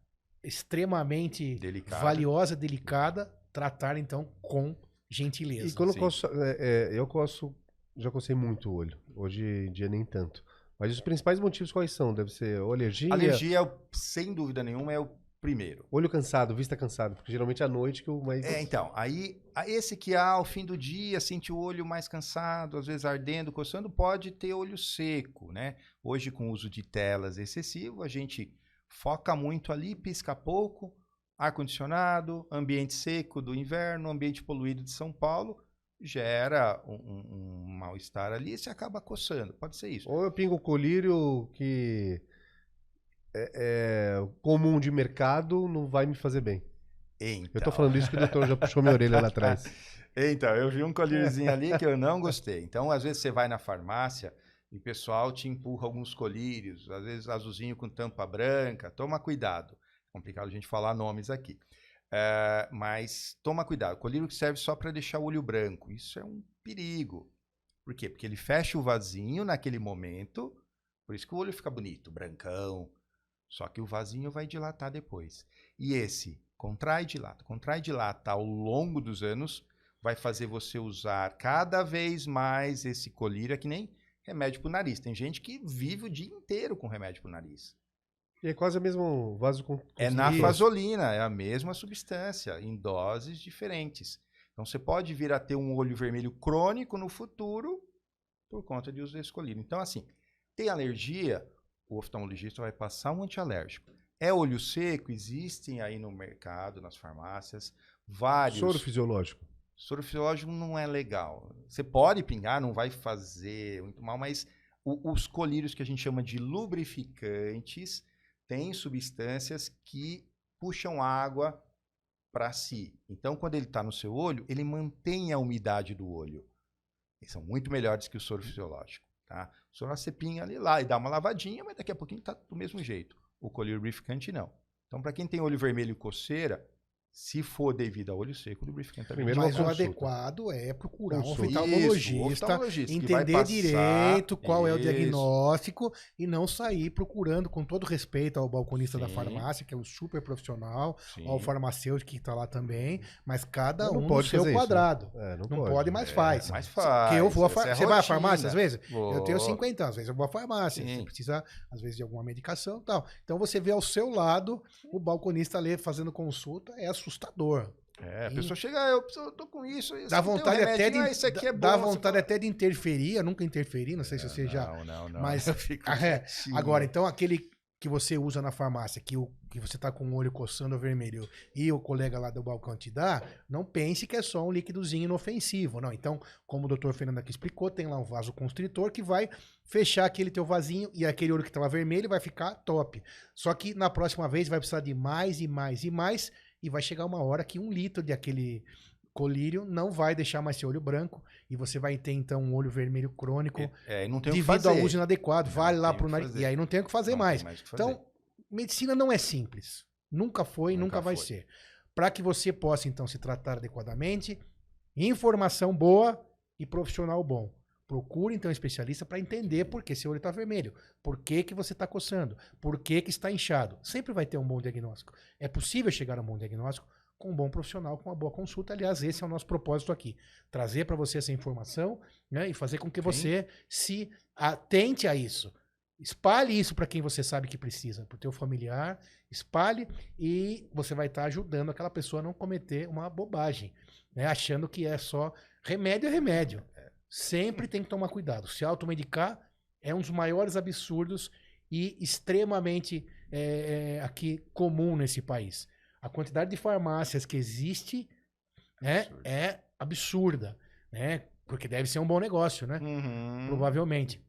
extremamente Delicado. valiosa, delicada, tratar então com gentileza. E quando eu coço, é, é, eu coço, já cocei muito o olho. Hoje em dia nem tanto. Mas os principais motivos quais são? Deve ser ou alergia, Alergia, é sem dúvida nenhuma, é o primeiro. olho cansado, vista cansado. Porque geralmente é à noite que o mais... É, então, aí esse que há ao fim do dia, sente o olho mais cansado, às vezes ardendo, coçando, pode ter olho seco, né? Hoje, com o uso de telas excessivo, a gente foca muito ali, pisca pouco, ar-condicionado, ambiente seco do inverno, ambiente poluído de São Paulo, gera um, um- um mal-estar ali e você acaba coçando. Pode ser isso. Ou eu pingo colírio que é, é comum de mercado, não vai me fazer bem. Então, Eu tô falando isso que o doutor já puxou minha orelha lá atrás. Então, eu vi um colíriozinho ali que eu não gostei. Então, às vezes você vai na farmácia e o pessoal te empurra alguns colírios, às vezes azulzinho com tampa branca. Toma cuidado. É complicado a gente falar nomes aqui. É, mas toma cuidado. Colírio que serve só para deixar o olho branco. Isso é um perigo. Por quê? Porque ele fecha o vasinho naquele momento. Por isso que o olho fica bonito, brancão. Só que o vasinho vai dilatar depois. E esse contrai e dilata, contrai e dilata ao longo dos anos, vai fazer você usar cada vez mais esse colírio, é que nem remédio pro nariz. Tem gente que vive o dia inteiro com remédio pro nariz. E é quase o mesmo vaso com. É nafasolina, é a mesma substância, em doses diferentes. Então você pode vir a ter um olho vermelho crônico no futuro por conta de uso desse colírio. Então, assim, tem alergia, o oftalmologista vai passar um antialérgico. É olho seco, existem aí no mercado, nas farmácias, vários. Soro fisiológico. Soro fisiológico não é legal. Você pode pingar, não vai fazer muito mal, mas o- os colírios que a gente chama de lubrificantes têm substâncias que puxam água para si. Então, quando ele está no seu olho, ele mantém a umidade do olho. Eles são muito melhores que o soro fisiológico. Tá? O soro você pinga ali lá e dá uma lavadinha, mas daqui a pouquinho está do mesmo jeito. O colírio lubrificante não. Então, para quem tem olho vermelho e coceira, se for devido a olho seco, lubrificante também Primeiro Mas o adequado é procurar um Consulta. oftalmologista, Isso, o oftalmologista vai entender passar- direito qual é o Isso. diagnóstico e não sair procurando, com todo respeito ao balconista da Sim. farmácia, que é um super profissional, Sim. ao farmacêutico que está lá também, mas cada não um no pode seu fazer isso, né? quadrado. É, não, Não pode, mas É, faz. mas Porque faz. eu vou far- é a Você vai à farmácia às vezes? Eu tenho Vou. 50 anos, às vezes eu vou à farmácia, Sim. você precisa, às vezes, de alguma medicação e tal. Então você vê ao seu lado o balconista ali fazendo consulta, é assustador. É, a Sim. pessoa chega, ah, eu, tô com isso. isso Dá não um vontade até de. ah, isso aqui é bom. dá vontade fala, até de interferir. Eu nunca interferi, não sei se você já. Não, não, não. mas- é. Agora, então, aquele que você usa na farmácia, que, o, que você tá com o olho coçando vermelho e o colega lá do balcão te dá, não pense que é só um líquidozinho inofensivo. Não. Então, como o doutor Fernando aqui explicou, tem lá um vaso constritor que vai fechar aquele teu vasinho e aquele olho que estava vermelho vai ficar top. Só que na próxima vez vai precisar de mais e mais e mais e vai chegar uma hora que um litro de aquele colírio não vai deixar mais seu olho branco e você vai ter então um olho vermelho crônico É, não tem o que devido ao uso inadequado, Não vale lá pro nariz. E aí não tem o que fazer Não mais. mais que fazer. Então, medicina não é simples. Nunca foi nunca, Nunca vai foi. ser. Para que você possa, então, se tratar adequadamente, informação boa e profissional bom. Procure, então, um especialista para entender por que seu olho está vermelho, por que, que você está coçando, por que, que está inchado. Sempre vai ter um bom diagnóstico. É possível chegar a um bom diagnóstico com um bom profissional, com uma boa consulta. Aliás, esse é o nosso propósito aqui. Trazer para você essa informação né, e fazer com que Sim. você se atente a isso. Espalhe isso para quem você sabe que precisa, para o teu familiar, espalhe e você vai estar ajudando aquela pessoa a não cometer uma bobagem, né? achando que é só remédio é remédio. Sempre tem que tomar cuidado. Se automedicar é um dos maiores absurdos e extremamente é, aqui comum nesse país. A quantidade de farmácias que existe né, Absurdo. é absurda, né? Porque deve ser um bom negócio, né? Uhum. Provavelmente.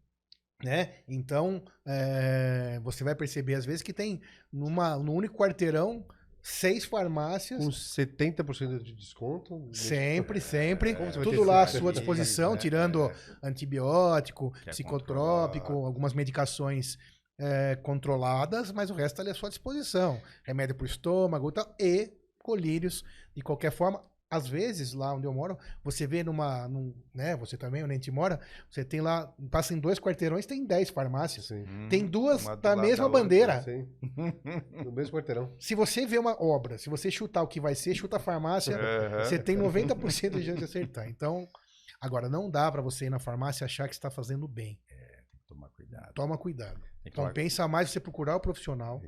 Né? Então, é, você vai perceber às vezes que tem numa, no único quarteirão seis farmácias. Com 70% de desconto. Sempre, sempre. Como você vai tudo lá à sua disposição, né? tirando É. antibiótico, é psicotrópico, controlado. algumas medicações é, controladas, mas o resto está ali à sua disposição. Remédio para o estômago e tal, e colírios de qualquer forma. Às vezes, lá onde eu moro, você vê numa. Num, né, você também, onde a gente mora, você tem lá, passa em dois quarteirões, tem 10 farmácias. Sim. Hum, Tem duas uma da mesma outra. bandeira. Sim. No mesmo quarteirão. Se você vê uma obra, se você chutar o que vai ser, chuta a farmácia, Aham. você tem 90% de chance de acertar. Então, agora, não dá pra você ir na farmácia e achar que está fazendo bem. Tomar cuidado. Toma cuidado. Então, tomar- pensa mais você procurar o profissional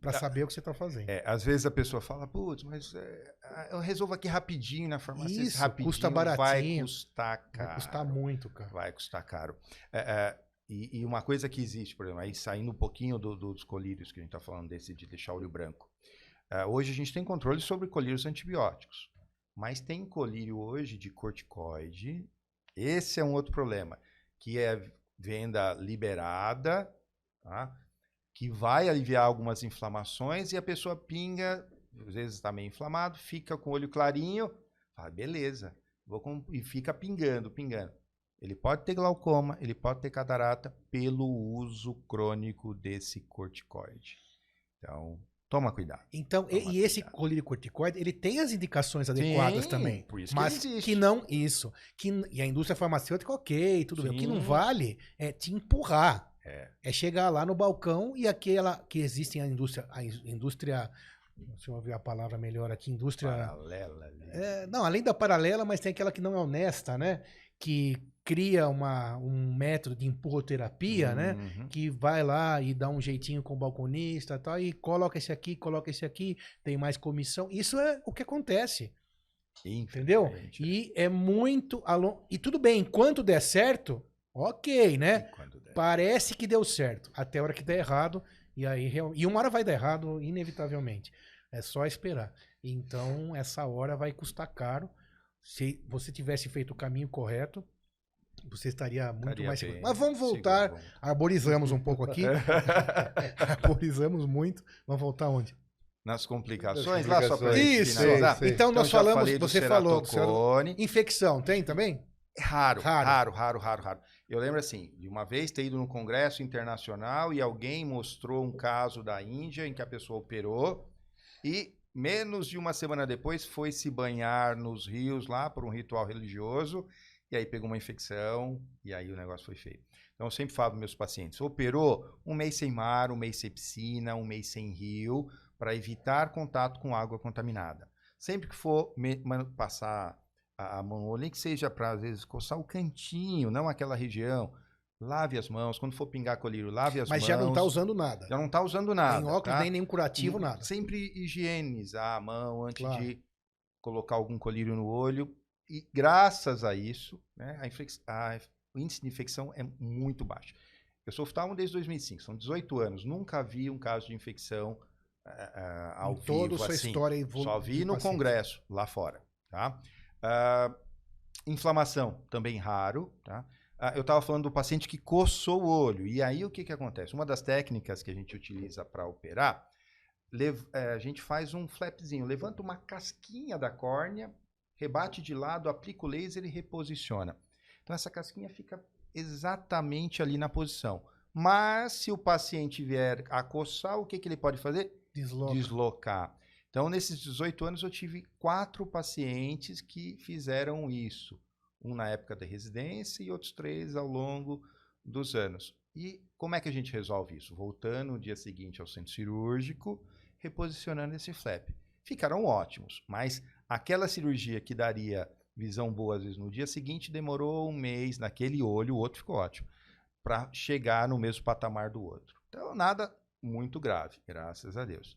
pra Ah, saber o que você tá fazendo. É, às vezes a pessoa fala, putz, mas é, eu resolvo aqui rapidinho na farmácia. Isso, rapidinho custa Vai baratinho. custar caro. Vai custar muito, cara. Vai custar caro. É, é, e, e uma coisa que existe, por exemplo, aí saindo um pouquinho do- dos colírios que a gente está falando, desse de deixar o olho branco. É, hoje a gente tem controle sobre colírios antibióticos. Mas tem colírio hoje de corticoide. Esse é um outro problema. Que é venda liberada, tá? que vai aliviar algumas inflamações e a pessoa pinga, às vezes está meio inflamado, fica com o olho clarinho, fala, beleza, vou com- e fica pingando, pingando. Ele pode ter glaucoma, ele pode ter catarata pelo uso crônico desse corticoide. Então, toma cuidado. Então, e, Toma e esse cuidado. colírio corticoide, ele tem as indicações adequadas Sim, também. por isso que mas existe. que não, isso. Que, e a indústria farmacêutica, ok, tudo bem. O que não Sim. vale é te empurrar. É. É chegar lá no balcão e aquela que existe a indústria, a in- indústria, deixa eu ver a palavra melhor aqui, indústria. Paralela ali. É, não, além da paralela, mas tem aquela que não é honesta, né? Que cria uma, um método de empurroterapia, né? Uhum. Que vai lá e dá um jeitinho com o balconista e tal, e coloca esse aqui, coloca esse aqui, tem mais comissão. Isso é o que acontece, entendeu? E é muito. a lon- E tudo bem, enquanto der certo, ok, né? Parece que deu certo, até a hora que der errado, e aí real- e uma hora vai dar errado, inevitavelmente. É só esperar. Então, essa hora vai custar caro. Se você tivesse feito o caminho correto, você estaria muito Estaria mais bem seguro. Mas vamos voltar. seguro. Arborizamos um pouco aqui. Arborizamos muito. Vamos voltar onde? Nas complicações, Nas lá só complicações. Isso. sim. Então, nós já falamos, você falou. ceratocone. Infecção, tem também? Raro, Raro. raro, raro, raro, raro. Eu lembro assim, de uma vez ter ido num congresso internacional e alguém mostrou um caso da Índia em que a pessoa operou e menos de uma semana depois foi se banhar nos rios lá por um ritual religioso e aí pegou uma infecção e aí o negócio foi feio. Então eu sempre falo para meus pacientes, operou um mês sem mar, um mês sem piscina, um mês sem rio, para evitar contato com água contaminada. Sempre que for passar a mão, ou nem que seja para, às vezes, coçar o cantinho, não aquela região. Lave as mãos. Quando for pingar colírio, lave as Mas mãos. já não está usando nada. Já não está usando nada. nem óculos, tá? nem nenhum curativo, Hum, nada. Sempre higienizar a mão antes Claro. de colocar algum colírio no olho. E graças a isso, né, a inflex- a- o índice de infecção é muito baixo. Eu sou oftalmo desde 2005, são 18 anos. Nunca vi um caso de infecção ah, ao em toda vivo sua assim. história evolu- Só vi no paciente. congresso, lá fora, tá? Ah, inflamação, também raro, tá? Ah, eu estava falando do paciente que coçou o olho. E aí o que, que acontece? Uma das técnicas que a gente utiliza para operar, eh, a gente faz um flapzinho, levanta uma casquinha da córnea, rebate de lado, aplica o laser e reposiciona. Então essa casquinha fica exatamente ali na posição. Mas se o paciente vier a coçar, o que, que ele pode fazer? Desloca. deslocar. Então, nesses 18 anos, eu tive quatro pacientes que fizeram isso. Um na época da residência e outros três ao longo dos anos. E como é que a gente resolve isso? Voltando no dia seguinte ao centro cirúrgico, reposicionando esse flap. Ficaram ótimos, mas aquela cirurgia que daria visão boa às vezes no dia seguinte demorou um mês naquele olho, o outro ficou ótimo, para chegar no mesmo patamar do outro. Então, nada muito grave, graças a Deus.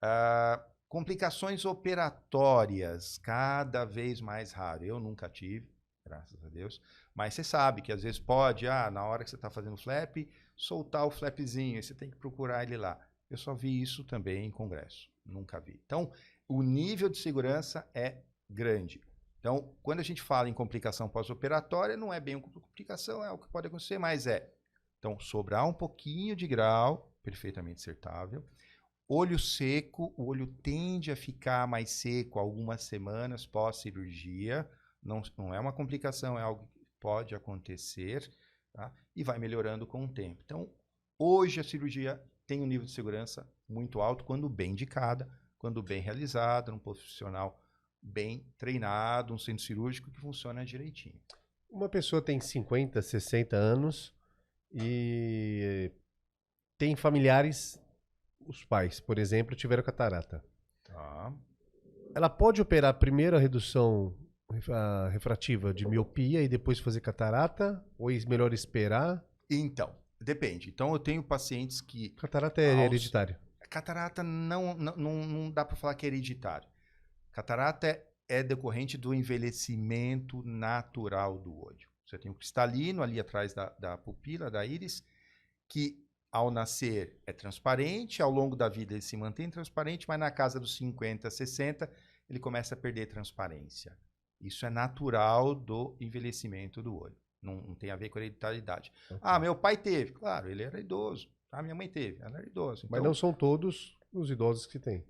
Ah, complicações operatórias, cada vez mais raro. Eu nunca tive, graças a Deus. Mas você sabe que às vezes pode, ah, na hora que você está fazendo flap, soltar o flapzinho, aí você tem que procurar ele lá. Eu só vi isso também em congresso, nunca vi. Então, o nível de segurança é grande. Então, quando a gente fala em complicação pós-operatória, não é bem uma complicação, é o que pode acontecer, mas é. Então, sobrar um pouquinho de grau, perfeitamente acertável. Olho seco, o olho tende a ficar mais seco algumas semanas pós-cirurgia. Não, não é uma complicação, é algo que pode acontecer tá? e vai melhorando com o tempo. Então, hoje a cirurgia tem um nível de segurança muito alto quando bem indicada, quando bem realizada, num profissional bem treinado, um centro cirúrgico que funciona direitinho. Uma pessoa tem 50, 60 anos e tem familiares, os pais, por exemplo, tiveram catarata. Tá. Ela pode operar primeiro a redução a refrativa de miopia e depois fazer catarata? Ou é melhor esperar? Então, depende. Então, eu tenho pacientes que. Catarata é aos... hereditário. Catarata não, não, não dá para falar que é hereditário. Catarata é, é decorrente do envelhecimento natural do olho. Você tem um cristalino ali atrás da, da pupila, da íris, que ao nascer é transparente, ao longo da vida ele se mantém transparente, mas na casa dos 50, 60, ele começa a perder transparência. Isso é natural do envelhecimento do olho. Não, não tem a ver com hereditariedade. Ah, meu pai teve. Claro, ele era idoso. Ah, minha mãe teve. Ela era idosa. Então, Mas não são todos os idosos que têm.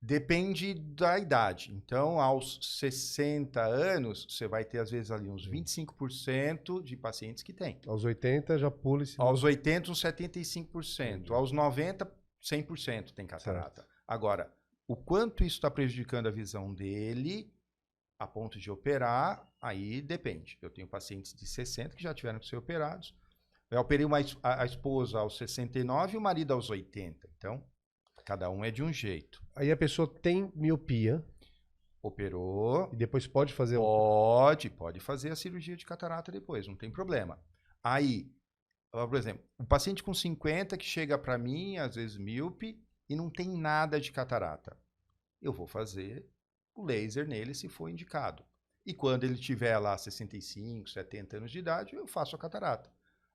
Depende da idade. Então, aos 60 anos, você vai ter, às vezes, ali uns 25% de pacientes que têm. Aos 80 já pula esse. Aos 80, uns 75%. Entendi. Aos 90, 100% tem catarata. Certo. Agora, o quanto isso está prejudicando a visão dele a ponto de operar, aí depende. Eu tenho pacientes de 60 que já tiveram que ser operados. Eu operei uma, a, a esposa aos 69 e o marido aos 80. Então, cada um é de um jeito. Aí a pessoa tem miopia. Operou. E depois pode fazer. Pode, pode fazer a cirurgia de catarata depois, não tem problema. Aí, por exemplo, um paciente com 50 que chega para mim, às vezes míope, e não tem nada de catarata. Eu vou fazer o laser nele se for indicado. E quando ele tiver lá 65, 70 anos de idade, eu faço a catarata.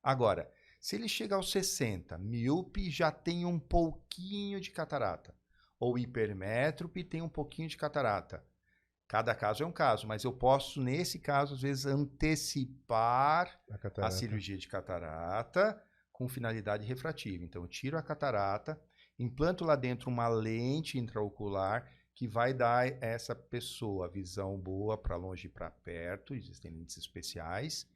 Agora, se ele chega aos 60, míope já tem um pouquinho de catarata, ou hipermétrope tem um pouquinho de catarata. Cada caso é um caso, mas eu posso, nesse caso, às vezes, antecipar a, a cirurgia de catarata com finalidade refrativa. Então, eu tiro a catarata, implanto lá dentro uma lente intraocular que vai dar a essa pessoa visão boa para longe e para perto, existem lentes especiais,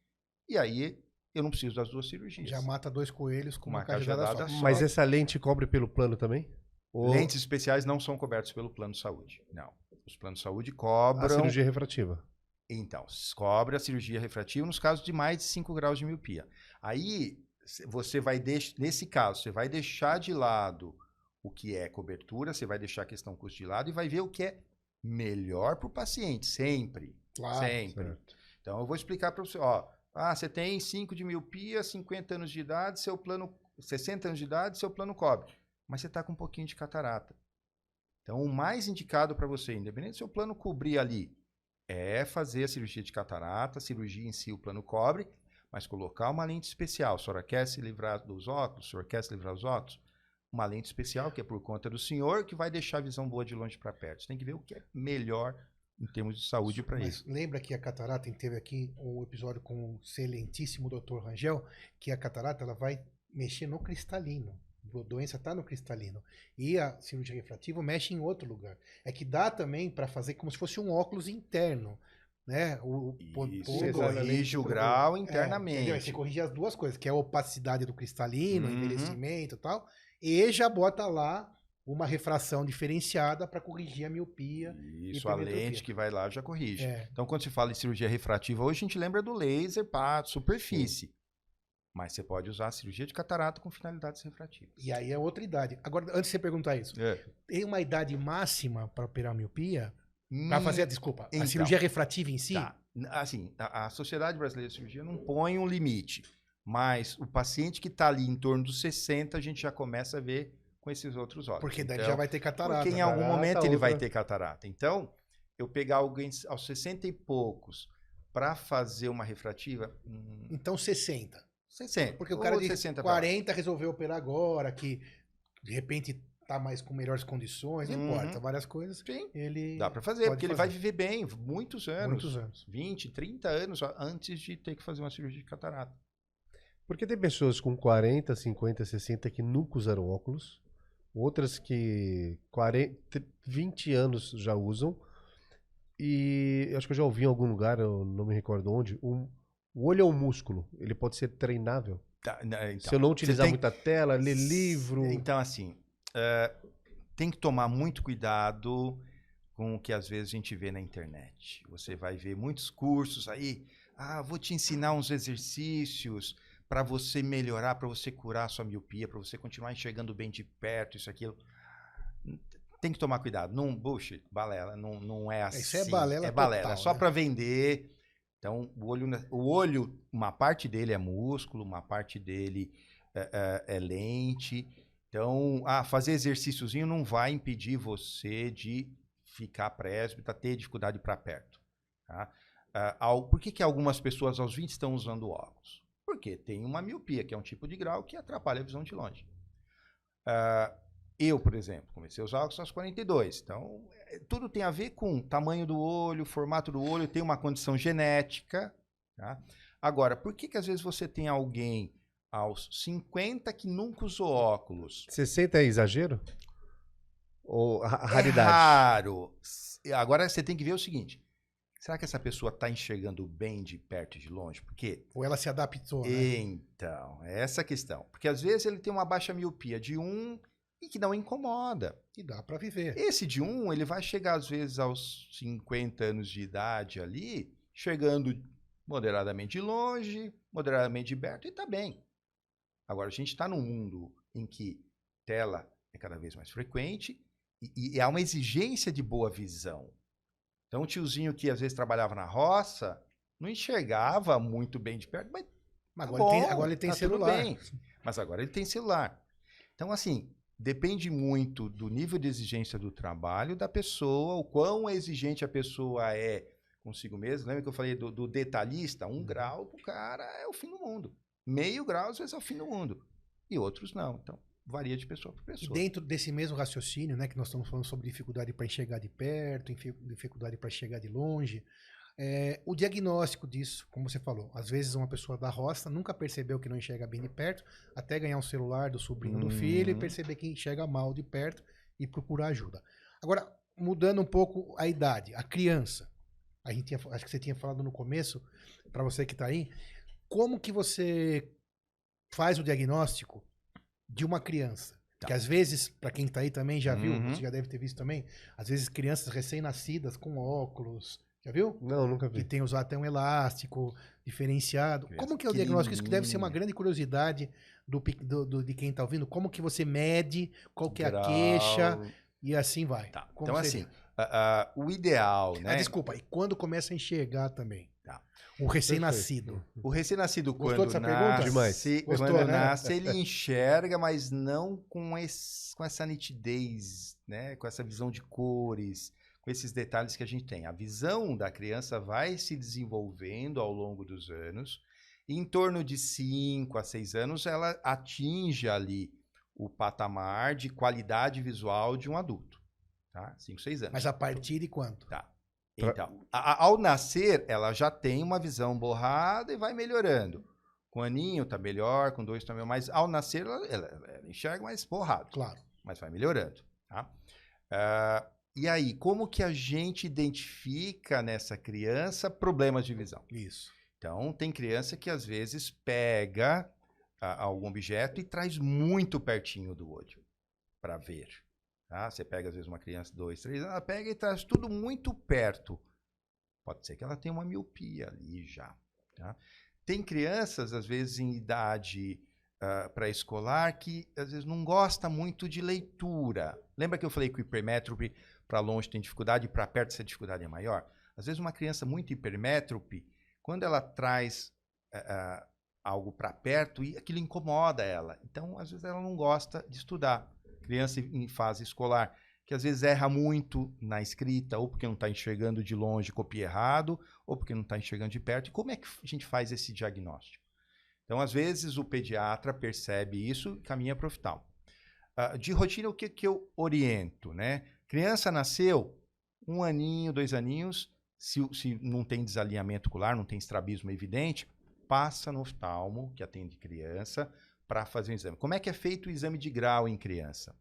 e aí eu não preciso das duas cirurgias. Já mata dois coelhos com uma, uma cajadada, cajadada só. Mas essa lente cobre pelo plano também? Ou... Lentes especiais não são cobertos pelo plano de saúde, não. Os planos de saúde cobram... A cirurgia refrativa. Então, cobre a cirurgia refrativa nos casos de mais de 5 graus de miopia. Aí, você vai, deixar, nesse caso, você vai deixar de lado o que é cobertura, você vai deixar a questão custo de lado e vai ver o que é melhor para o paciente, sempre. Claro, sempre. Certo. Então, eu vou explicar para você, ó, ah, você tem 5 de miopia, 50 anos de idade, seu plano, 60 anos de idade, seu plano cobre. Mas você está com um pouquinho de catarata. Então, o mais indicado para você, independente do seu plano cobrir ali, é fazer a cirurgia de catarata, a cirurgia em si o plano cobre, mas colocar uma lente especial. O senhor quer se livrar dos óculos? O senhor quer se livrar dos óculos? uma lente especial, que é por conta do senhor, que vai deixar a visão boa de longe para perto. Você tem que ver o que é melhor em termos de saúde para isso. Lembra que a catarata, teve aqui um episódio com o excelentíssimo Dr. Rangel, que a catarata ela vai mexer no cristalino. A doença está no cristalino. E a cirurgia refrativa mexe em outro lugar. É que dá também para fazer como se fosse um óculos interno né? O, você corrige o grau internamente. É, você corrige as duas coisas, que é a opacidade do cristalino, uhum. envelhecimento e tal, e já bota lá uma refração diferenciada para corrigir a miopia. Isso, a lente que vai lá já corrige. É. Então, quando se fala em cirurgia refrativa, hoje a gente lembra do laser para superfície. Sim. Mas você pode usar a cirurgia de catarata com finalidades refrativas. E aí é outra idade. Agora, antes de você perguntar isso, é. tem uma idade máxima para operar a miopia? Hum, para fazer, desculpa, então, a cirurgia refrativa em si? Tá. Assim, a, a Sociedade Brasileira de Cirurgia não põe um limite. Mas o paciente que está ali em torno dos 60, a gente já começa a ver com esses outros olhos. Porque daí então, já vai ter catarata. Porque em algum catarata, momento outra... ele vai ter catarata. Então, eu pegar alguém aos 60 e poucos para fazer uma refrativa. Hum... Então, 60. 60. Porque o cara de 60 40 resolveu operar agora, que de repente tá mais com melhores condições, não Uhum. importa, várias coisas. Sim. Ele Dá pra fazer, porque ele fazer. vai viver bem muitos anos. muitos anos. 20, 30 anos antes de ter que fazer uma cirurgia de catarata. Porque tem pessoas com 40, 50, 60 que nunca usaram óculos, outras que 40, 20 anos já usam. E eu acho que eu já ouvi em algum lugar, eu não me recordo onde, um, o olho é um músculo, ele pode ser treinável. Tá, né, então, Se eu não utilizar tem- muita tela, ler livro. Então, assim, é, tem que tomar muito cuidado com o que às vezes a gente vê na internet. Você vai ver muitos cursos aí. Ah, vou te ensinar uns exercícios para você melhorar, para você curar a sua miopia, para você continuar enxergando bem de perto, isso, aquilo. Tem que tomar cuidado. Não, bullshit, balela, não, não é assim. Isso é balela É balela, total, é só né? para vender. Então, o olho, o olho, uma parte dele é músculo, uma parte dele é, é- é lente. Então, ah, fazer exercíciozinho não vai impedir você de ficar presbítero, ter dificuldade para perto. Tá? Ah, ao- por que, que algumas pessoas aos 20 estão usando óculos? Porque tem uma miopia, que é um tipo de grau que atrapalha a visão de longe. Ah, eu, por exemplo, comecei a usar óculos aos 42. Então, é, tudo tem a ver com tamanho do olho, formato do olho, tem uma condição genética. tá? Agora, por que, que às vezes você tem alguém aos 50 que nunca usou óculos? 60 é exagero? Ou ra- É raridade? raro. Agora você tem que ver o seguinte: será que essa pessoa está enxergando bem de perto e de longe? Por quê? Ou ela se adaptou, né? Então, é essa a questão. Porque às vezes ele tem uma baixa miopia de 1 e que não incomoda. E dá pra viver. Esse de 1, ele vai chegar às vezes aos 50 anos de idade ali, chegando moderadamente de longe, moderadamente de perto e tá bem. Agora, a gente está num mundo em que tela é cada vez mais frequente e, e há uma exigência de boa visão. Então, o tiozinho que às vezes trabalhava na roça não enxergava muito bem de perto, mas Mas Tá agora, ele tem, bom, agora ele tem tá celular. bem. Mas agora ele tem celular. Então, assim, depende muito do nível de exigência do trabalho da pessoa, o quão exigente a pessoa é consigo mesmo. Lembra que eu falei do, do detalhista? Um grau pro cara é o fim do mundo. Meio grau, às vezes, é o fim do mundo. E outros não. Então, varia de pessoa para E pessoa. dentro desse mesmo raciocínio, né, que nós estamos falando sobre dificuldade para enxergar de perto, dificuldade para enxergar de longe, é, o diagnóstico disso, como você falou, às vezes uma pessoa da roça nunca percebeu que não enxerga bem de perto, até ganhar um celular do sobrinho do filho e Uhum. perceber que enxerga mal de perto e procurar ajuda. Agora, mudando um pouco a idade, a criança, a gente tinha, acho que você tinha falado no começo, para você que está aí, como que você faz o diagnóstico de uma criança? Tá. Que às vezes, para quem tá aí também já viu, Uhum. você já deve ter visto também, às vezes crianças recém-nascidas com óculos, já viu? Não, nunca Que vi. tem usado até um elástico diferenciado. Criança Como que é o diagnóstico? Isso que deve ser uma grande curiosidade do, do- do- de quem tá ouvindo. Como que você mede, qual que é a queixa e assim vai. Tá. Então, seria? assim, a- a- o ideal, né? Ah, desculpa, e quando começa a enxergar também? Um recém-nascido. O recém-nascido, quando dessa nasce, pergunta? Demais. Gostou, quando né? nasce, ele enxerga, mas não com, esse- com essa nitidez, né? com essa visão de cores, com esses detalhes que a gente tem. A visão da criança vai se desenvolvendo ao longo dos anos. E em torno de 5 a 6 anos, ela atinge ali o patamar de qualidade visual de um adulto. Tá? 5, 6 anos. Mas a partir de quanto? Tá. Então, a- ao nascer, ela já tem uma visão borrada e vai melhorando. Com aninho tá melhor, com dois tá melhor, mas ao nascer ela, ela- ela enxerga mais borrado, Claro. mas vai melhorando. Tá? Ah, e aí, como que a gente identifica nessa criança problemas de visão? Isso. Então, tem criança que às vezes pega algum objeto e traz muito pertinho do olho para ver. Tá? Você pega, às vezes, uma criança de 2, 3 anos, ela pega e traz tudo muito perto. Pode ser que ela tenha uma miopia ali já. tá? Tem crianças, às vezes, em idade ah, pré-escolar, que às vezes não gosta muito de leitura. Lembra que eu falei que o hipermétrope para longe tem dificuldade e para perto essa dificuldade é maior? Às vezes, uma criança muito hipermétrope, quando ela traz ah, ah, algo para perto, aquilo incomoda ela. Então, às vezes, ela não gosta de estudar. Criança em fase escolar, que às vezes erra muito na escrita, ou porque não está enxergando de longe, copia errado, ou porque não está enxergando de perto. Como é que a gente faz esse diagnóstico? Então, às vezes, o pediatra percebe isso e caminha para o oftalmo. Uh, de rotina, o que, que eu oriento, né? Criança nasceu, um aninho, dois aninhos, se, se não tem desalinhamento ocular, não tem estrabismo evidente, passa no oftalmo, que atende criança, para fazer um exame. Como é que é feito o exame de grau em criança?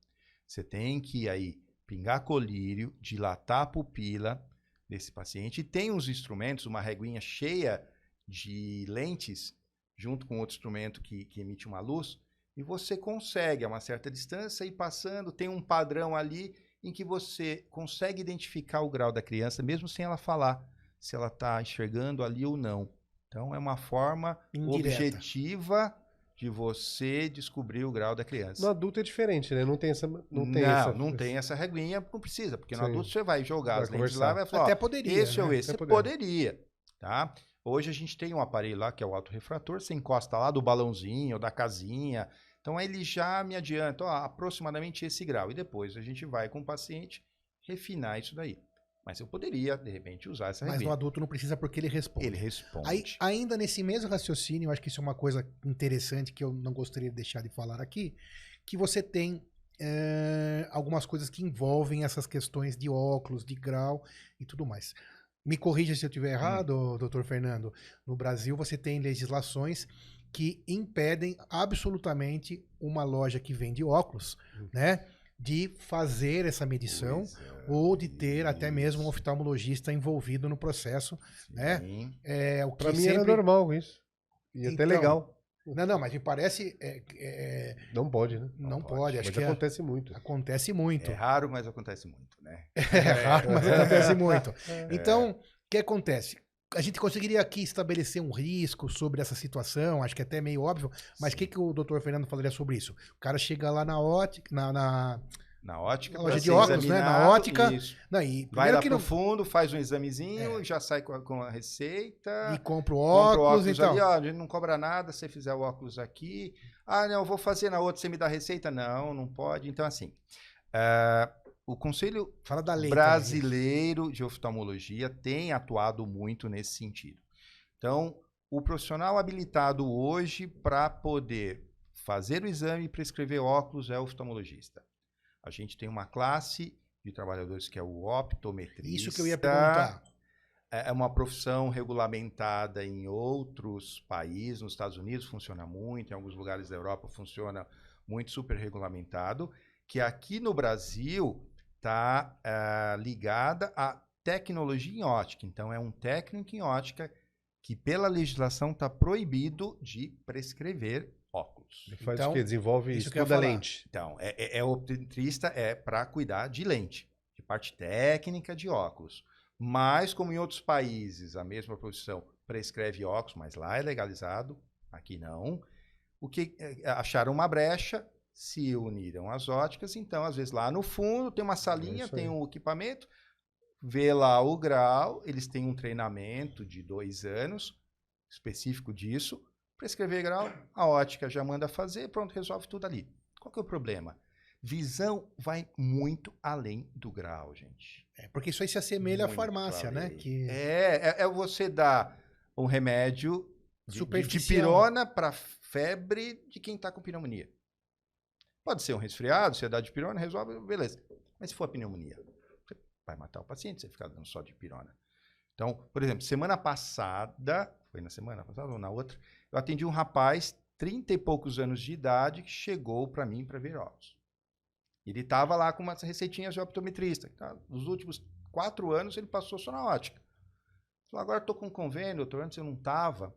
Você tem que aí pingar colírio, dilatar a pupila desse paciente e tem uns instrumentos, uma reguinha cheia de lentes, junto com outro instrumento que, que emite uma luz, e você consegue a uma certa distância ir passando, tem um padrão ali em que você consegue identificar o grau da criança, mesmo sem ela falar se ela está enxergando ali ou não. Então, é uma forma Indireta. objetiva de você descobrir o grau da criança. No adulto é diferente, né? Não tem essa. Não, tem não, essa... não tem essa reguinha, não precisa, porque no Sim. adulto você vai jogar vai as lentes lá e vai falar. Até poderia. Esse né? ou esse. Você poderia. Tá? Hoje a gente tem um aparelho lá que é o autorrefrator, você encosta lá do balãozinho, da casinha. Então ele já me adianta, ó, aproximadamente esse grau. E depois a gente vai com o paciente refinar isso daí. Mas eu poderia, de repente, usar essa Mas no adulto não precisa porque ele responde. Ele responde. Aí, ainda nesse mesmo raciocínio, eu acho que isso é uma coisa interessante que eu não gostaria de deixar de falar aqui, que você tem é, algumas coisas que envolvem essas questões de óculos, de grau e tudo mais. Me corrija se eu estiver hum. errado, hum. doutor Fernando. No Brasil, você tem legislações que impedem absolutamente uma loja que vende óculos, hum. né? De fazer essa medição é, ou de ter isso. até mesmo um oftalmologista envolvido no processo, né? Sim. né? É, o que Pra mim sempre... era normal isso. E então, até legal. Não, não, mas me parece. É, é... Não pode, né? Não, não pode. pode. Acho mas que é acontece é... muito. Acontece muito. É raro, mas acontece muito, né? É raro, mas acontece muito. Então, o que acontece? A gente conseguiria aqui estabelecer um risco sobre essa situação, acho que é até meio óbvio, mas o que, que o doutor Fernando falaria sobre isso? O cara chega lá na ótica, na, na na ótica. loja de óculos, né? Na ótica. Isso. Não, e Vai lá que não... fundo, faz um examezinho, é. já sai com a, com a, receita. E compra o óculos, compra o óculos então. ali, ó, a gente não cobra nada se você fizer o óculos aqui. Ah, não, eu vou fazer na outra, você me dá a receita? Não, não pode. Então, assim, uh, o Conselho lei, Brasileiro de Oftalmologia tem atuado muito nesse sentido. Então, o profissional habilitado hoje para poder fazer o exame e prescrever óculos é o oftalmologista. A gente tem uma classe de trabalhadores que é o optometrista. Isso que eu ia perguntar. É, é uma profissão regulamentada em outros países, nos Estados Unidos funciona muito, em alguns lugares da Europa funciona muito super regulamentado, que aqui no Brasil está uh, é, ligada à tecnologia em ótica. Então, é um técnico em ótica que, pela legislação, está proibido de prescrever óculos. Ele faz então, o quê? Desenvolve isso estuda lente. Então, é, é, é optometrista é para cuidar de lente, de parte técnica de óculos. Mas, como em outros países, a mesma profissão prescreve óculos, mas lá é legalizado, aqui não. O que é, acharam uma brecha, se uniram as óticas, então, às vezes, lá no fundo tem uma salinha, é tem um equipamento, vê lá o grau, eles têm um treinamento de dois anos específico disso, para escrever grau, a ótica já manda fazer, pronto, resolve tudo ali. Qual que é o problema? Visão vai muito além do grau, gente. É, porque isso aí se assemelha muito à farmácia, né? Que... É, é, é, você dar um remédio de, de pirona para febre de quem está com pneumonia. Pode ser um resfriado, você dá de pirona, resolve, beleza. Mas se for a pneumonia, você vai matar o paciente, você ficar dando só de pirona. Então, por exemplo, semana passada, foi na semana passada ou na outra, eu atendi um rapaz, 30 e poucos anos de idade, que chegou para mim para ver óculos. Ele estava lá com umas receitinhas de optometrista. Tá? Nos últimos quatro anos, ele passou só na ótica. Falou, agora estou com um convênio, doutor, antes eu não estava.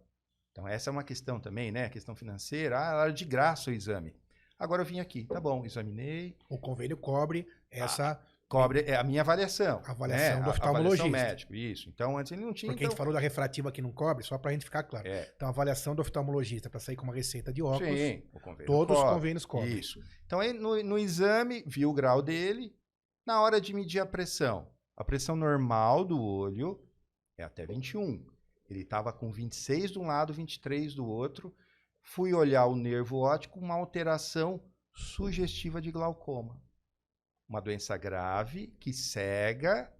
Então, essa é uma questão também, né? A questão financeira. Ah, era de graça o exame. Agora eu vim aqui, tá bom, examinei. O convênio cobre essa ah, cobre é a minha avaliação. A avaliação né? do oftalmologista. Avaliação médico, isso. Então, antes ele não tinha. Porque então... a gente falou da refrativa que não cobre, só para a gente ficar claro. É. Então, a avaliação do oftalmologista para sair com uma receita de óculos. Sim, todos cobre. os convênios cobrem. Isso. Então, ele, no, no exame, viu o grau dele. Na hora de medir a pressão, a pressão normal do olho é até 21. Ele estava com 26 de um lado, 23 do outro. Fui olhar o nervo óptico, uma alteração sugestiva de glaucoma uma doença grave que cega.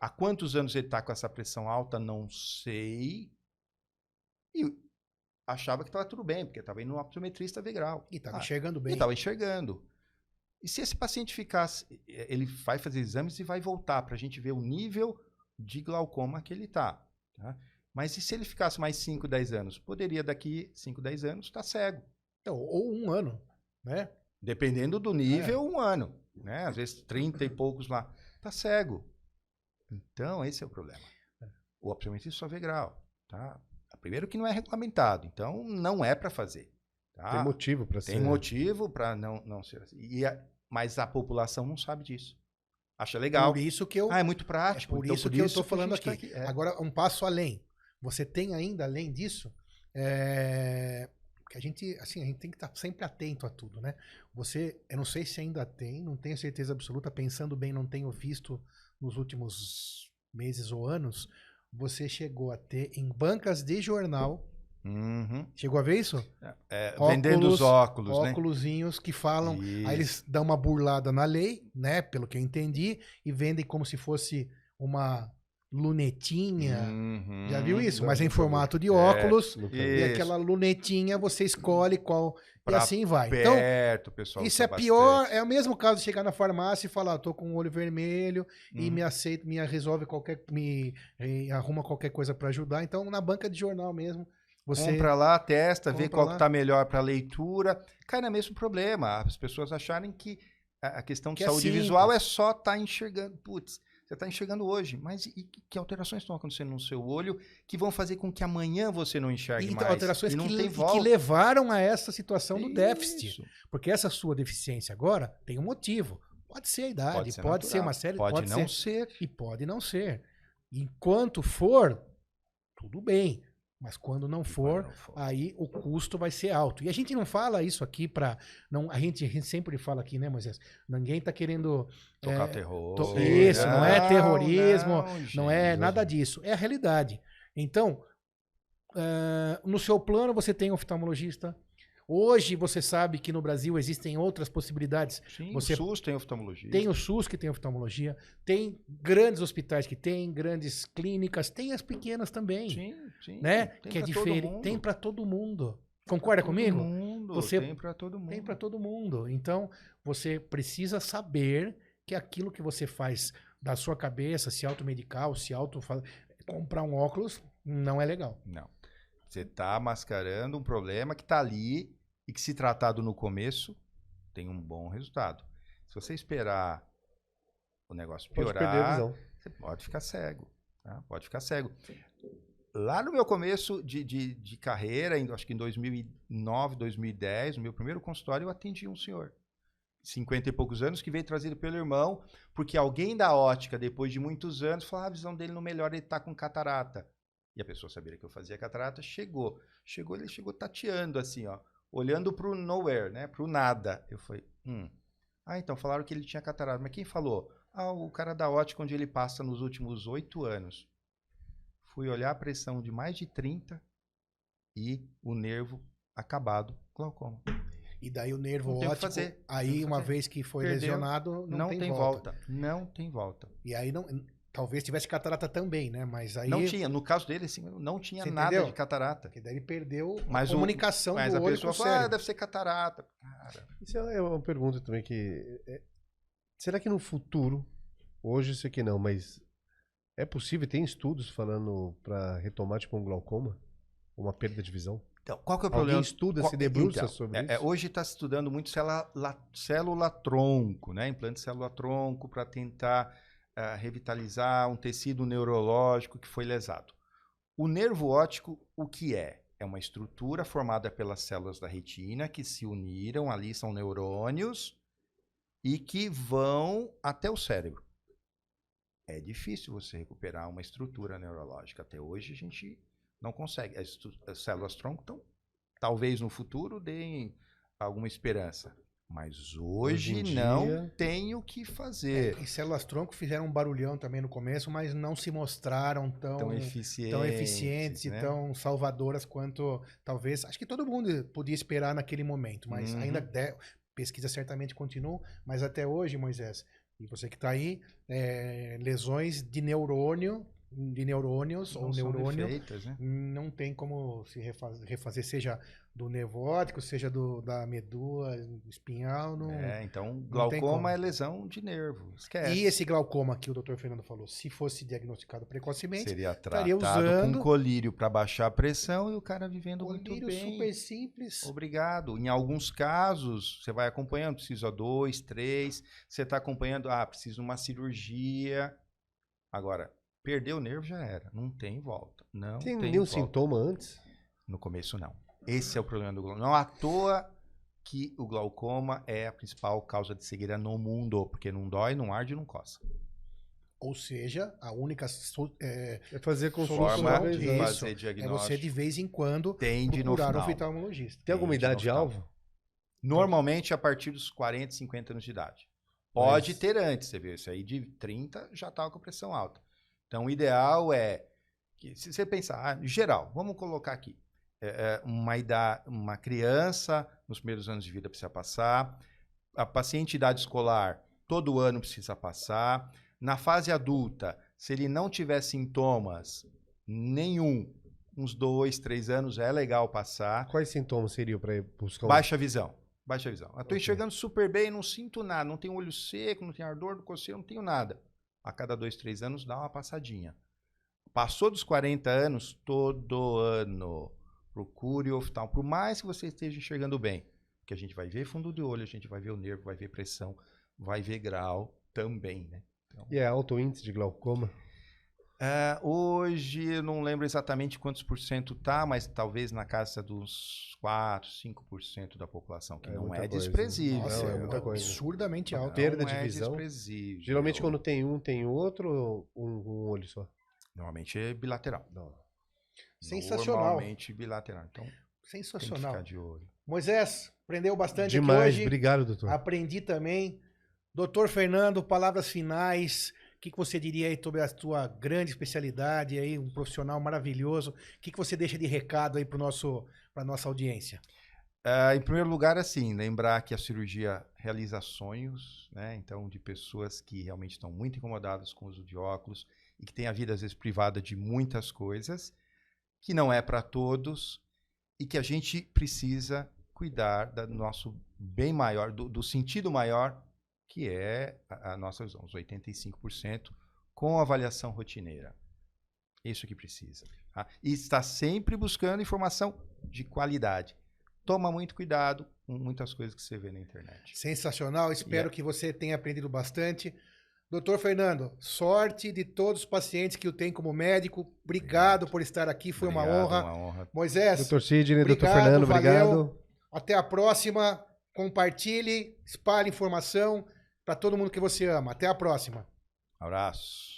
Há quantos anos ele está com essa pressão alta? Não sei. E achava que estava tudo bem, porque estava indo no optometrista ver grau. E estava ah, enxergando bem. E estava enxergando. E se esse paciente ficasse, ele vai fazer exames e vai voltar para a gente ver o nível de glaucoma que ele está. Tá? Mas e se ele ficasse mais 5, 10 anos? Poderia daqui 5, 10 anos estar tá cego. Então, ou um ano, né? Dependendo do nível, é. um ano. Né? Às vezes 30 e poucos lá. Está cego. Então, esse é o problema. É. O optometrista só vê grau. Tá? Primeiro que não é regulamentado, então não é para fazer. Tá? Tem motivo para ser. Tem motivo para não, não ser assim. E a, mas a população não sabe disso. Acha legal. Por isso que eu. Ah, é muito prático. É por, então, isso por que isso eu estou falando aqui. Tá aqui. É. Agora, um passo além. Você tem ainda, além disso, é... que a gente, assim, a gente tem que estar tá sempre atento a tudo, né? Você, eu não sei se ainda tem, não tenho certeza absoluta, pensando bem, não tenho visto nos últimos meses ou anos, você chegou a ter em bancas de jornal Uhum. Chegou a ver isso? É, óculos, vendendo os óculos, né? Óculosinhos que falam. Isso. Aí eles dão uma burlada na lei, né? Pelo que eu entendi, e vendem como se fosse uma lunetinha. Uhum. Já viu isso? Mas em formato de óculos. É, e aquela lunetinha você escolhe qual. Pra e assim vai. Então, perto, então, pessoal. Isso é pior. É o mesmo caso de chegar na farmácia e falar, ah, tô com o olho vermelho uhum. e me aceita, me resolve qualquer. me arruma qualquer coisa para ajudar. Então, na banca de jornal mesmo você compra lá, testa, vê qual está melhor para leitura. Cai no mesmo problema. As pessoas acharem que a questão de que é saúde é visual é só estar tá enxergando. Putz, você está enxergando hoje, mas e que alterações estão acontecendo no seu olho que vão fazer com que amanhã você não enxergue então, mais? Alterações que, le que, levaram a essa situação do Isso. déficit. Porque essa sua deficiência agora tem um motivo. Pode ser a idade, pode ser, pode ser uma série, pode, pode não ser, ser. E pode não ser. Enquanto for, tudo bem. Mas quando não for, não for, aí o custo vai ser alto. E a gente não fala isso aqui para não a gente, a gente sempre fala aqui, né, Moisés? Ninguém está querendo tocar é, terror. To, isso, não, não, é terrorismo, não, não é nada disso. É a realidade. Então, uh, no seu plano você tem oftalmologista, Hoje você sabe que no Brasil existem outras possibilidades. Sim, você o SUS tem oftalmologia. Tem o SUS que tem oftalmologia, tem grandes hospitais que tem, grandes clínicas, tem as pequenas também. Sim, sim. Né? Tem que é diferente. Tem para todo mundo. Concorda todo comigo? Mundo, você tem para todo mundo. Tem para todo mundo. Então, você precisa saber que aquilo que você faz da sua cabeça, se automedicar, se auto comprar um óculos, não é legal. Não. Você está mascarando um problema que está ali e que, se tratado no começo, tem um bom resultado. Se você esperar o negócio piorar, pode você pode ficar cego. Tá? Pode ficar cego. Lá no meu começo de, de, de carreira, acho que em 2009, 2010, no meu primeiro consultório, eu atendi um senhor. 50 e poucos anos, que veio trazido pelo irmão, porque alguém da ótica, depois de muitos anos, falou: ah, a visão dele não melhora, ele está com catarata. E a pessoa sabia que eu fazia catarata, chegou. Chegou, ele chegou tateando assim, ó olhando para o nowhere, né? Para o nada. Eu falei, hum. Ah, então falaram que ele tinha catarata. Mas quem falou? Ah, o cara da ótica onde ele passa nos últimos oito anos. Fui olhar a pressão de mais de 30 e o nervo acabado, glaucoma. E daí o nervo não óptico, fazer, aí uma vez que foi Perdeu, lesionado, não, não tem, tem volta. volta. Não tem volta. E aí não, Talvez tivesse catarata também, né? Mas aí. Não tinha. No caso dele, assim, não tinha Você nada entendeu? de catarata. Porque daí ele perdeu mas a comunicação o, mas do a olho pessoa com o fala, ah, deve ser catarata. Cara. Isso é uma pergunta também que. É... Será que no futuro, hoje isso aqui não, mas é possível? Tem estudos falando para retomar tipo um glaucoma? Uma perda de visão? Então, qual que é o problema? Alguém estuda, qual... se debruça então, sobre é, isso? É, hoje está se estudando muito célula, célula tronco, né? Implante célula tronco para tentar uh, revitalizar um tecido neurológico que foi lesado. O nervo óptico, o que é? É uma estrutura formada pelas células da retina que se uniram, ali são neurônios, e que vão até o cérebro. É difícil você recuperar uma estrutura neurológica. Até hoje a gente não consegue. As, as células tronco estão, talvez no futuro, deem alguma esperança. Mas hoje, hoje não dia... tem o que fazer. É, e células tronco fizeram um barulhão também no começo, mas não se mostraram tão, tão eficientes, tão eficientes né? e tão salvadoras quanto talvez. Acho que todo mundo podia esperar naquele momento, mas uhum. ainda de, pesquisa certamente continua. Mas até hoje, Moisés, e você que está aí, é, lesões de neurônio de neurônios Não ou neurônio, defeitas, né? não tem como se refaz- refazer, seja do nevrótico, seja do, da medula espinhal. Não... É, então, glaucoma é lesão de nervo. Esquece. E esse glaucoma que o Dr. Fernando falou, se fosse diagnosticado precocemente, Seria tratado usando- com colírio para baixar a pressão e o cara vivendo muito colírio bem. super simples. Obrigado. Em alguns casos, você vai acompanhando, precisa dois, três. Você está acompanhando, ah, precisa de uma cirurgia. Agora, perdeu o nervo já era. Não tem volta. Não Tem tem, nenhum volta. sintoma antes? No começo, não. Esse é o problema do glaucoma. Não à toa que o glaucoma é a principal causa de cegueira no mundo, porque não dói, não arde e não coça. Ou seja, a única so- é, É fazer consulta Forma de isso. fazer é diagnóstico. você de vez em quando tem de no procurar um oftalmologista. Tem alguma idade alvo? Normalmente a partir dos 40, 50 anos de idade. Pode Mas- ter antes, você vê, isso aí de 30 já estava com pressão alta. Então o ideal é que, se você pensar, ah, geral, vamos colocar aqui, é, é, uma, idade, uma criança nos primeiros anos de vida precisa passar, a paciente de idade escolar todo ano precisa passar, na fase adulta, se ele não tiver sintomas nenhum, uns dois, três anos é legal passar. Quais sintomas seriam para buscar. Baixa visão. Baixa visão. Eu tô Ok. enxergando super bem, não sinto nada, não tenho olho seco, não tenho ardor do coceiro, não tenho nada. A cada dois, três anos dá uma passadinha. Passou dos 40 anos, todo ano. Procure o oftalmo. Por mais que você esteja enxergando bem. Porque a gente vai ver fundo de olho, a gente vai ver o nervo, vai ver pressão, vai ver grau também, né? Então, E é alto índice de glaucoma? Ah, hoje eu não lembro exatamente quantos por cento tá, mas talvez na casa dos 4, 5% da população, que É não é coisa. desprezível. Nossa, Não, é, é muita coisa. absurdamente alto. Perda de é visão. desprezível. Geralmente quando tem um, tem outro ou um, um olho só? Normalmente é bilateral. Não. Sensacional. Normalmente bilateral. Então tem que Sensacional. ficar de olho. Moisés, aprendeu bastante Demais, aqui hoje. obrigado, doutor. Aprendi também. Doutor Fernando, palavras finais. Que, que você diria aí sobre a sua grande especialidade aí, um profissional maravilhoso? O que, que você deixa de recado aí para a nossa audiência? Ah, em primeiro lugar, assim, lembrar que a cirurgia realiza sonhos, né? Então, de pessoas que realmente estão muito incomodadas com o uso de óculos e que têm a vida, às vezes, privada de muitas coisas, que não é para todos e que a gente precisa cuidar do nosso bem maior, do, do sentido maior, que é a, a nossa visão, os 85%, com avaliação rotineira. Isso que precisa. tá? E está sempre buscando informação de qualidade toma muito cuidado com muitas coisas que você vê na internet. Sensacional. Espero Yeah. que você tenha aprendido bastante. Doutor Fernando, sorte de todos os pacientes que o tem como médico. Obrigado por estar aqui, foi uma Obrigado, honra. Uma honra. Moisés, Doutor Sidney, doutor obrigado, Fernando, valeu. obrigado. até a próxima. Compartilhe, espalhe informação para todo mundo que você ama. Até a próxima. Abraço.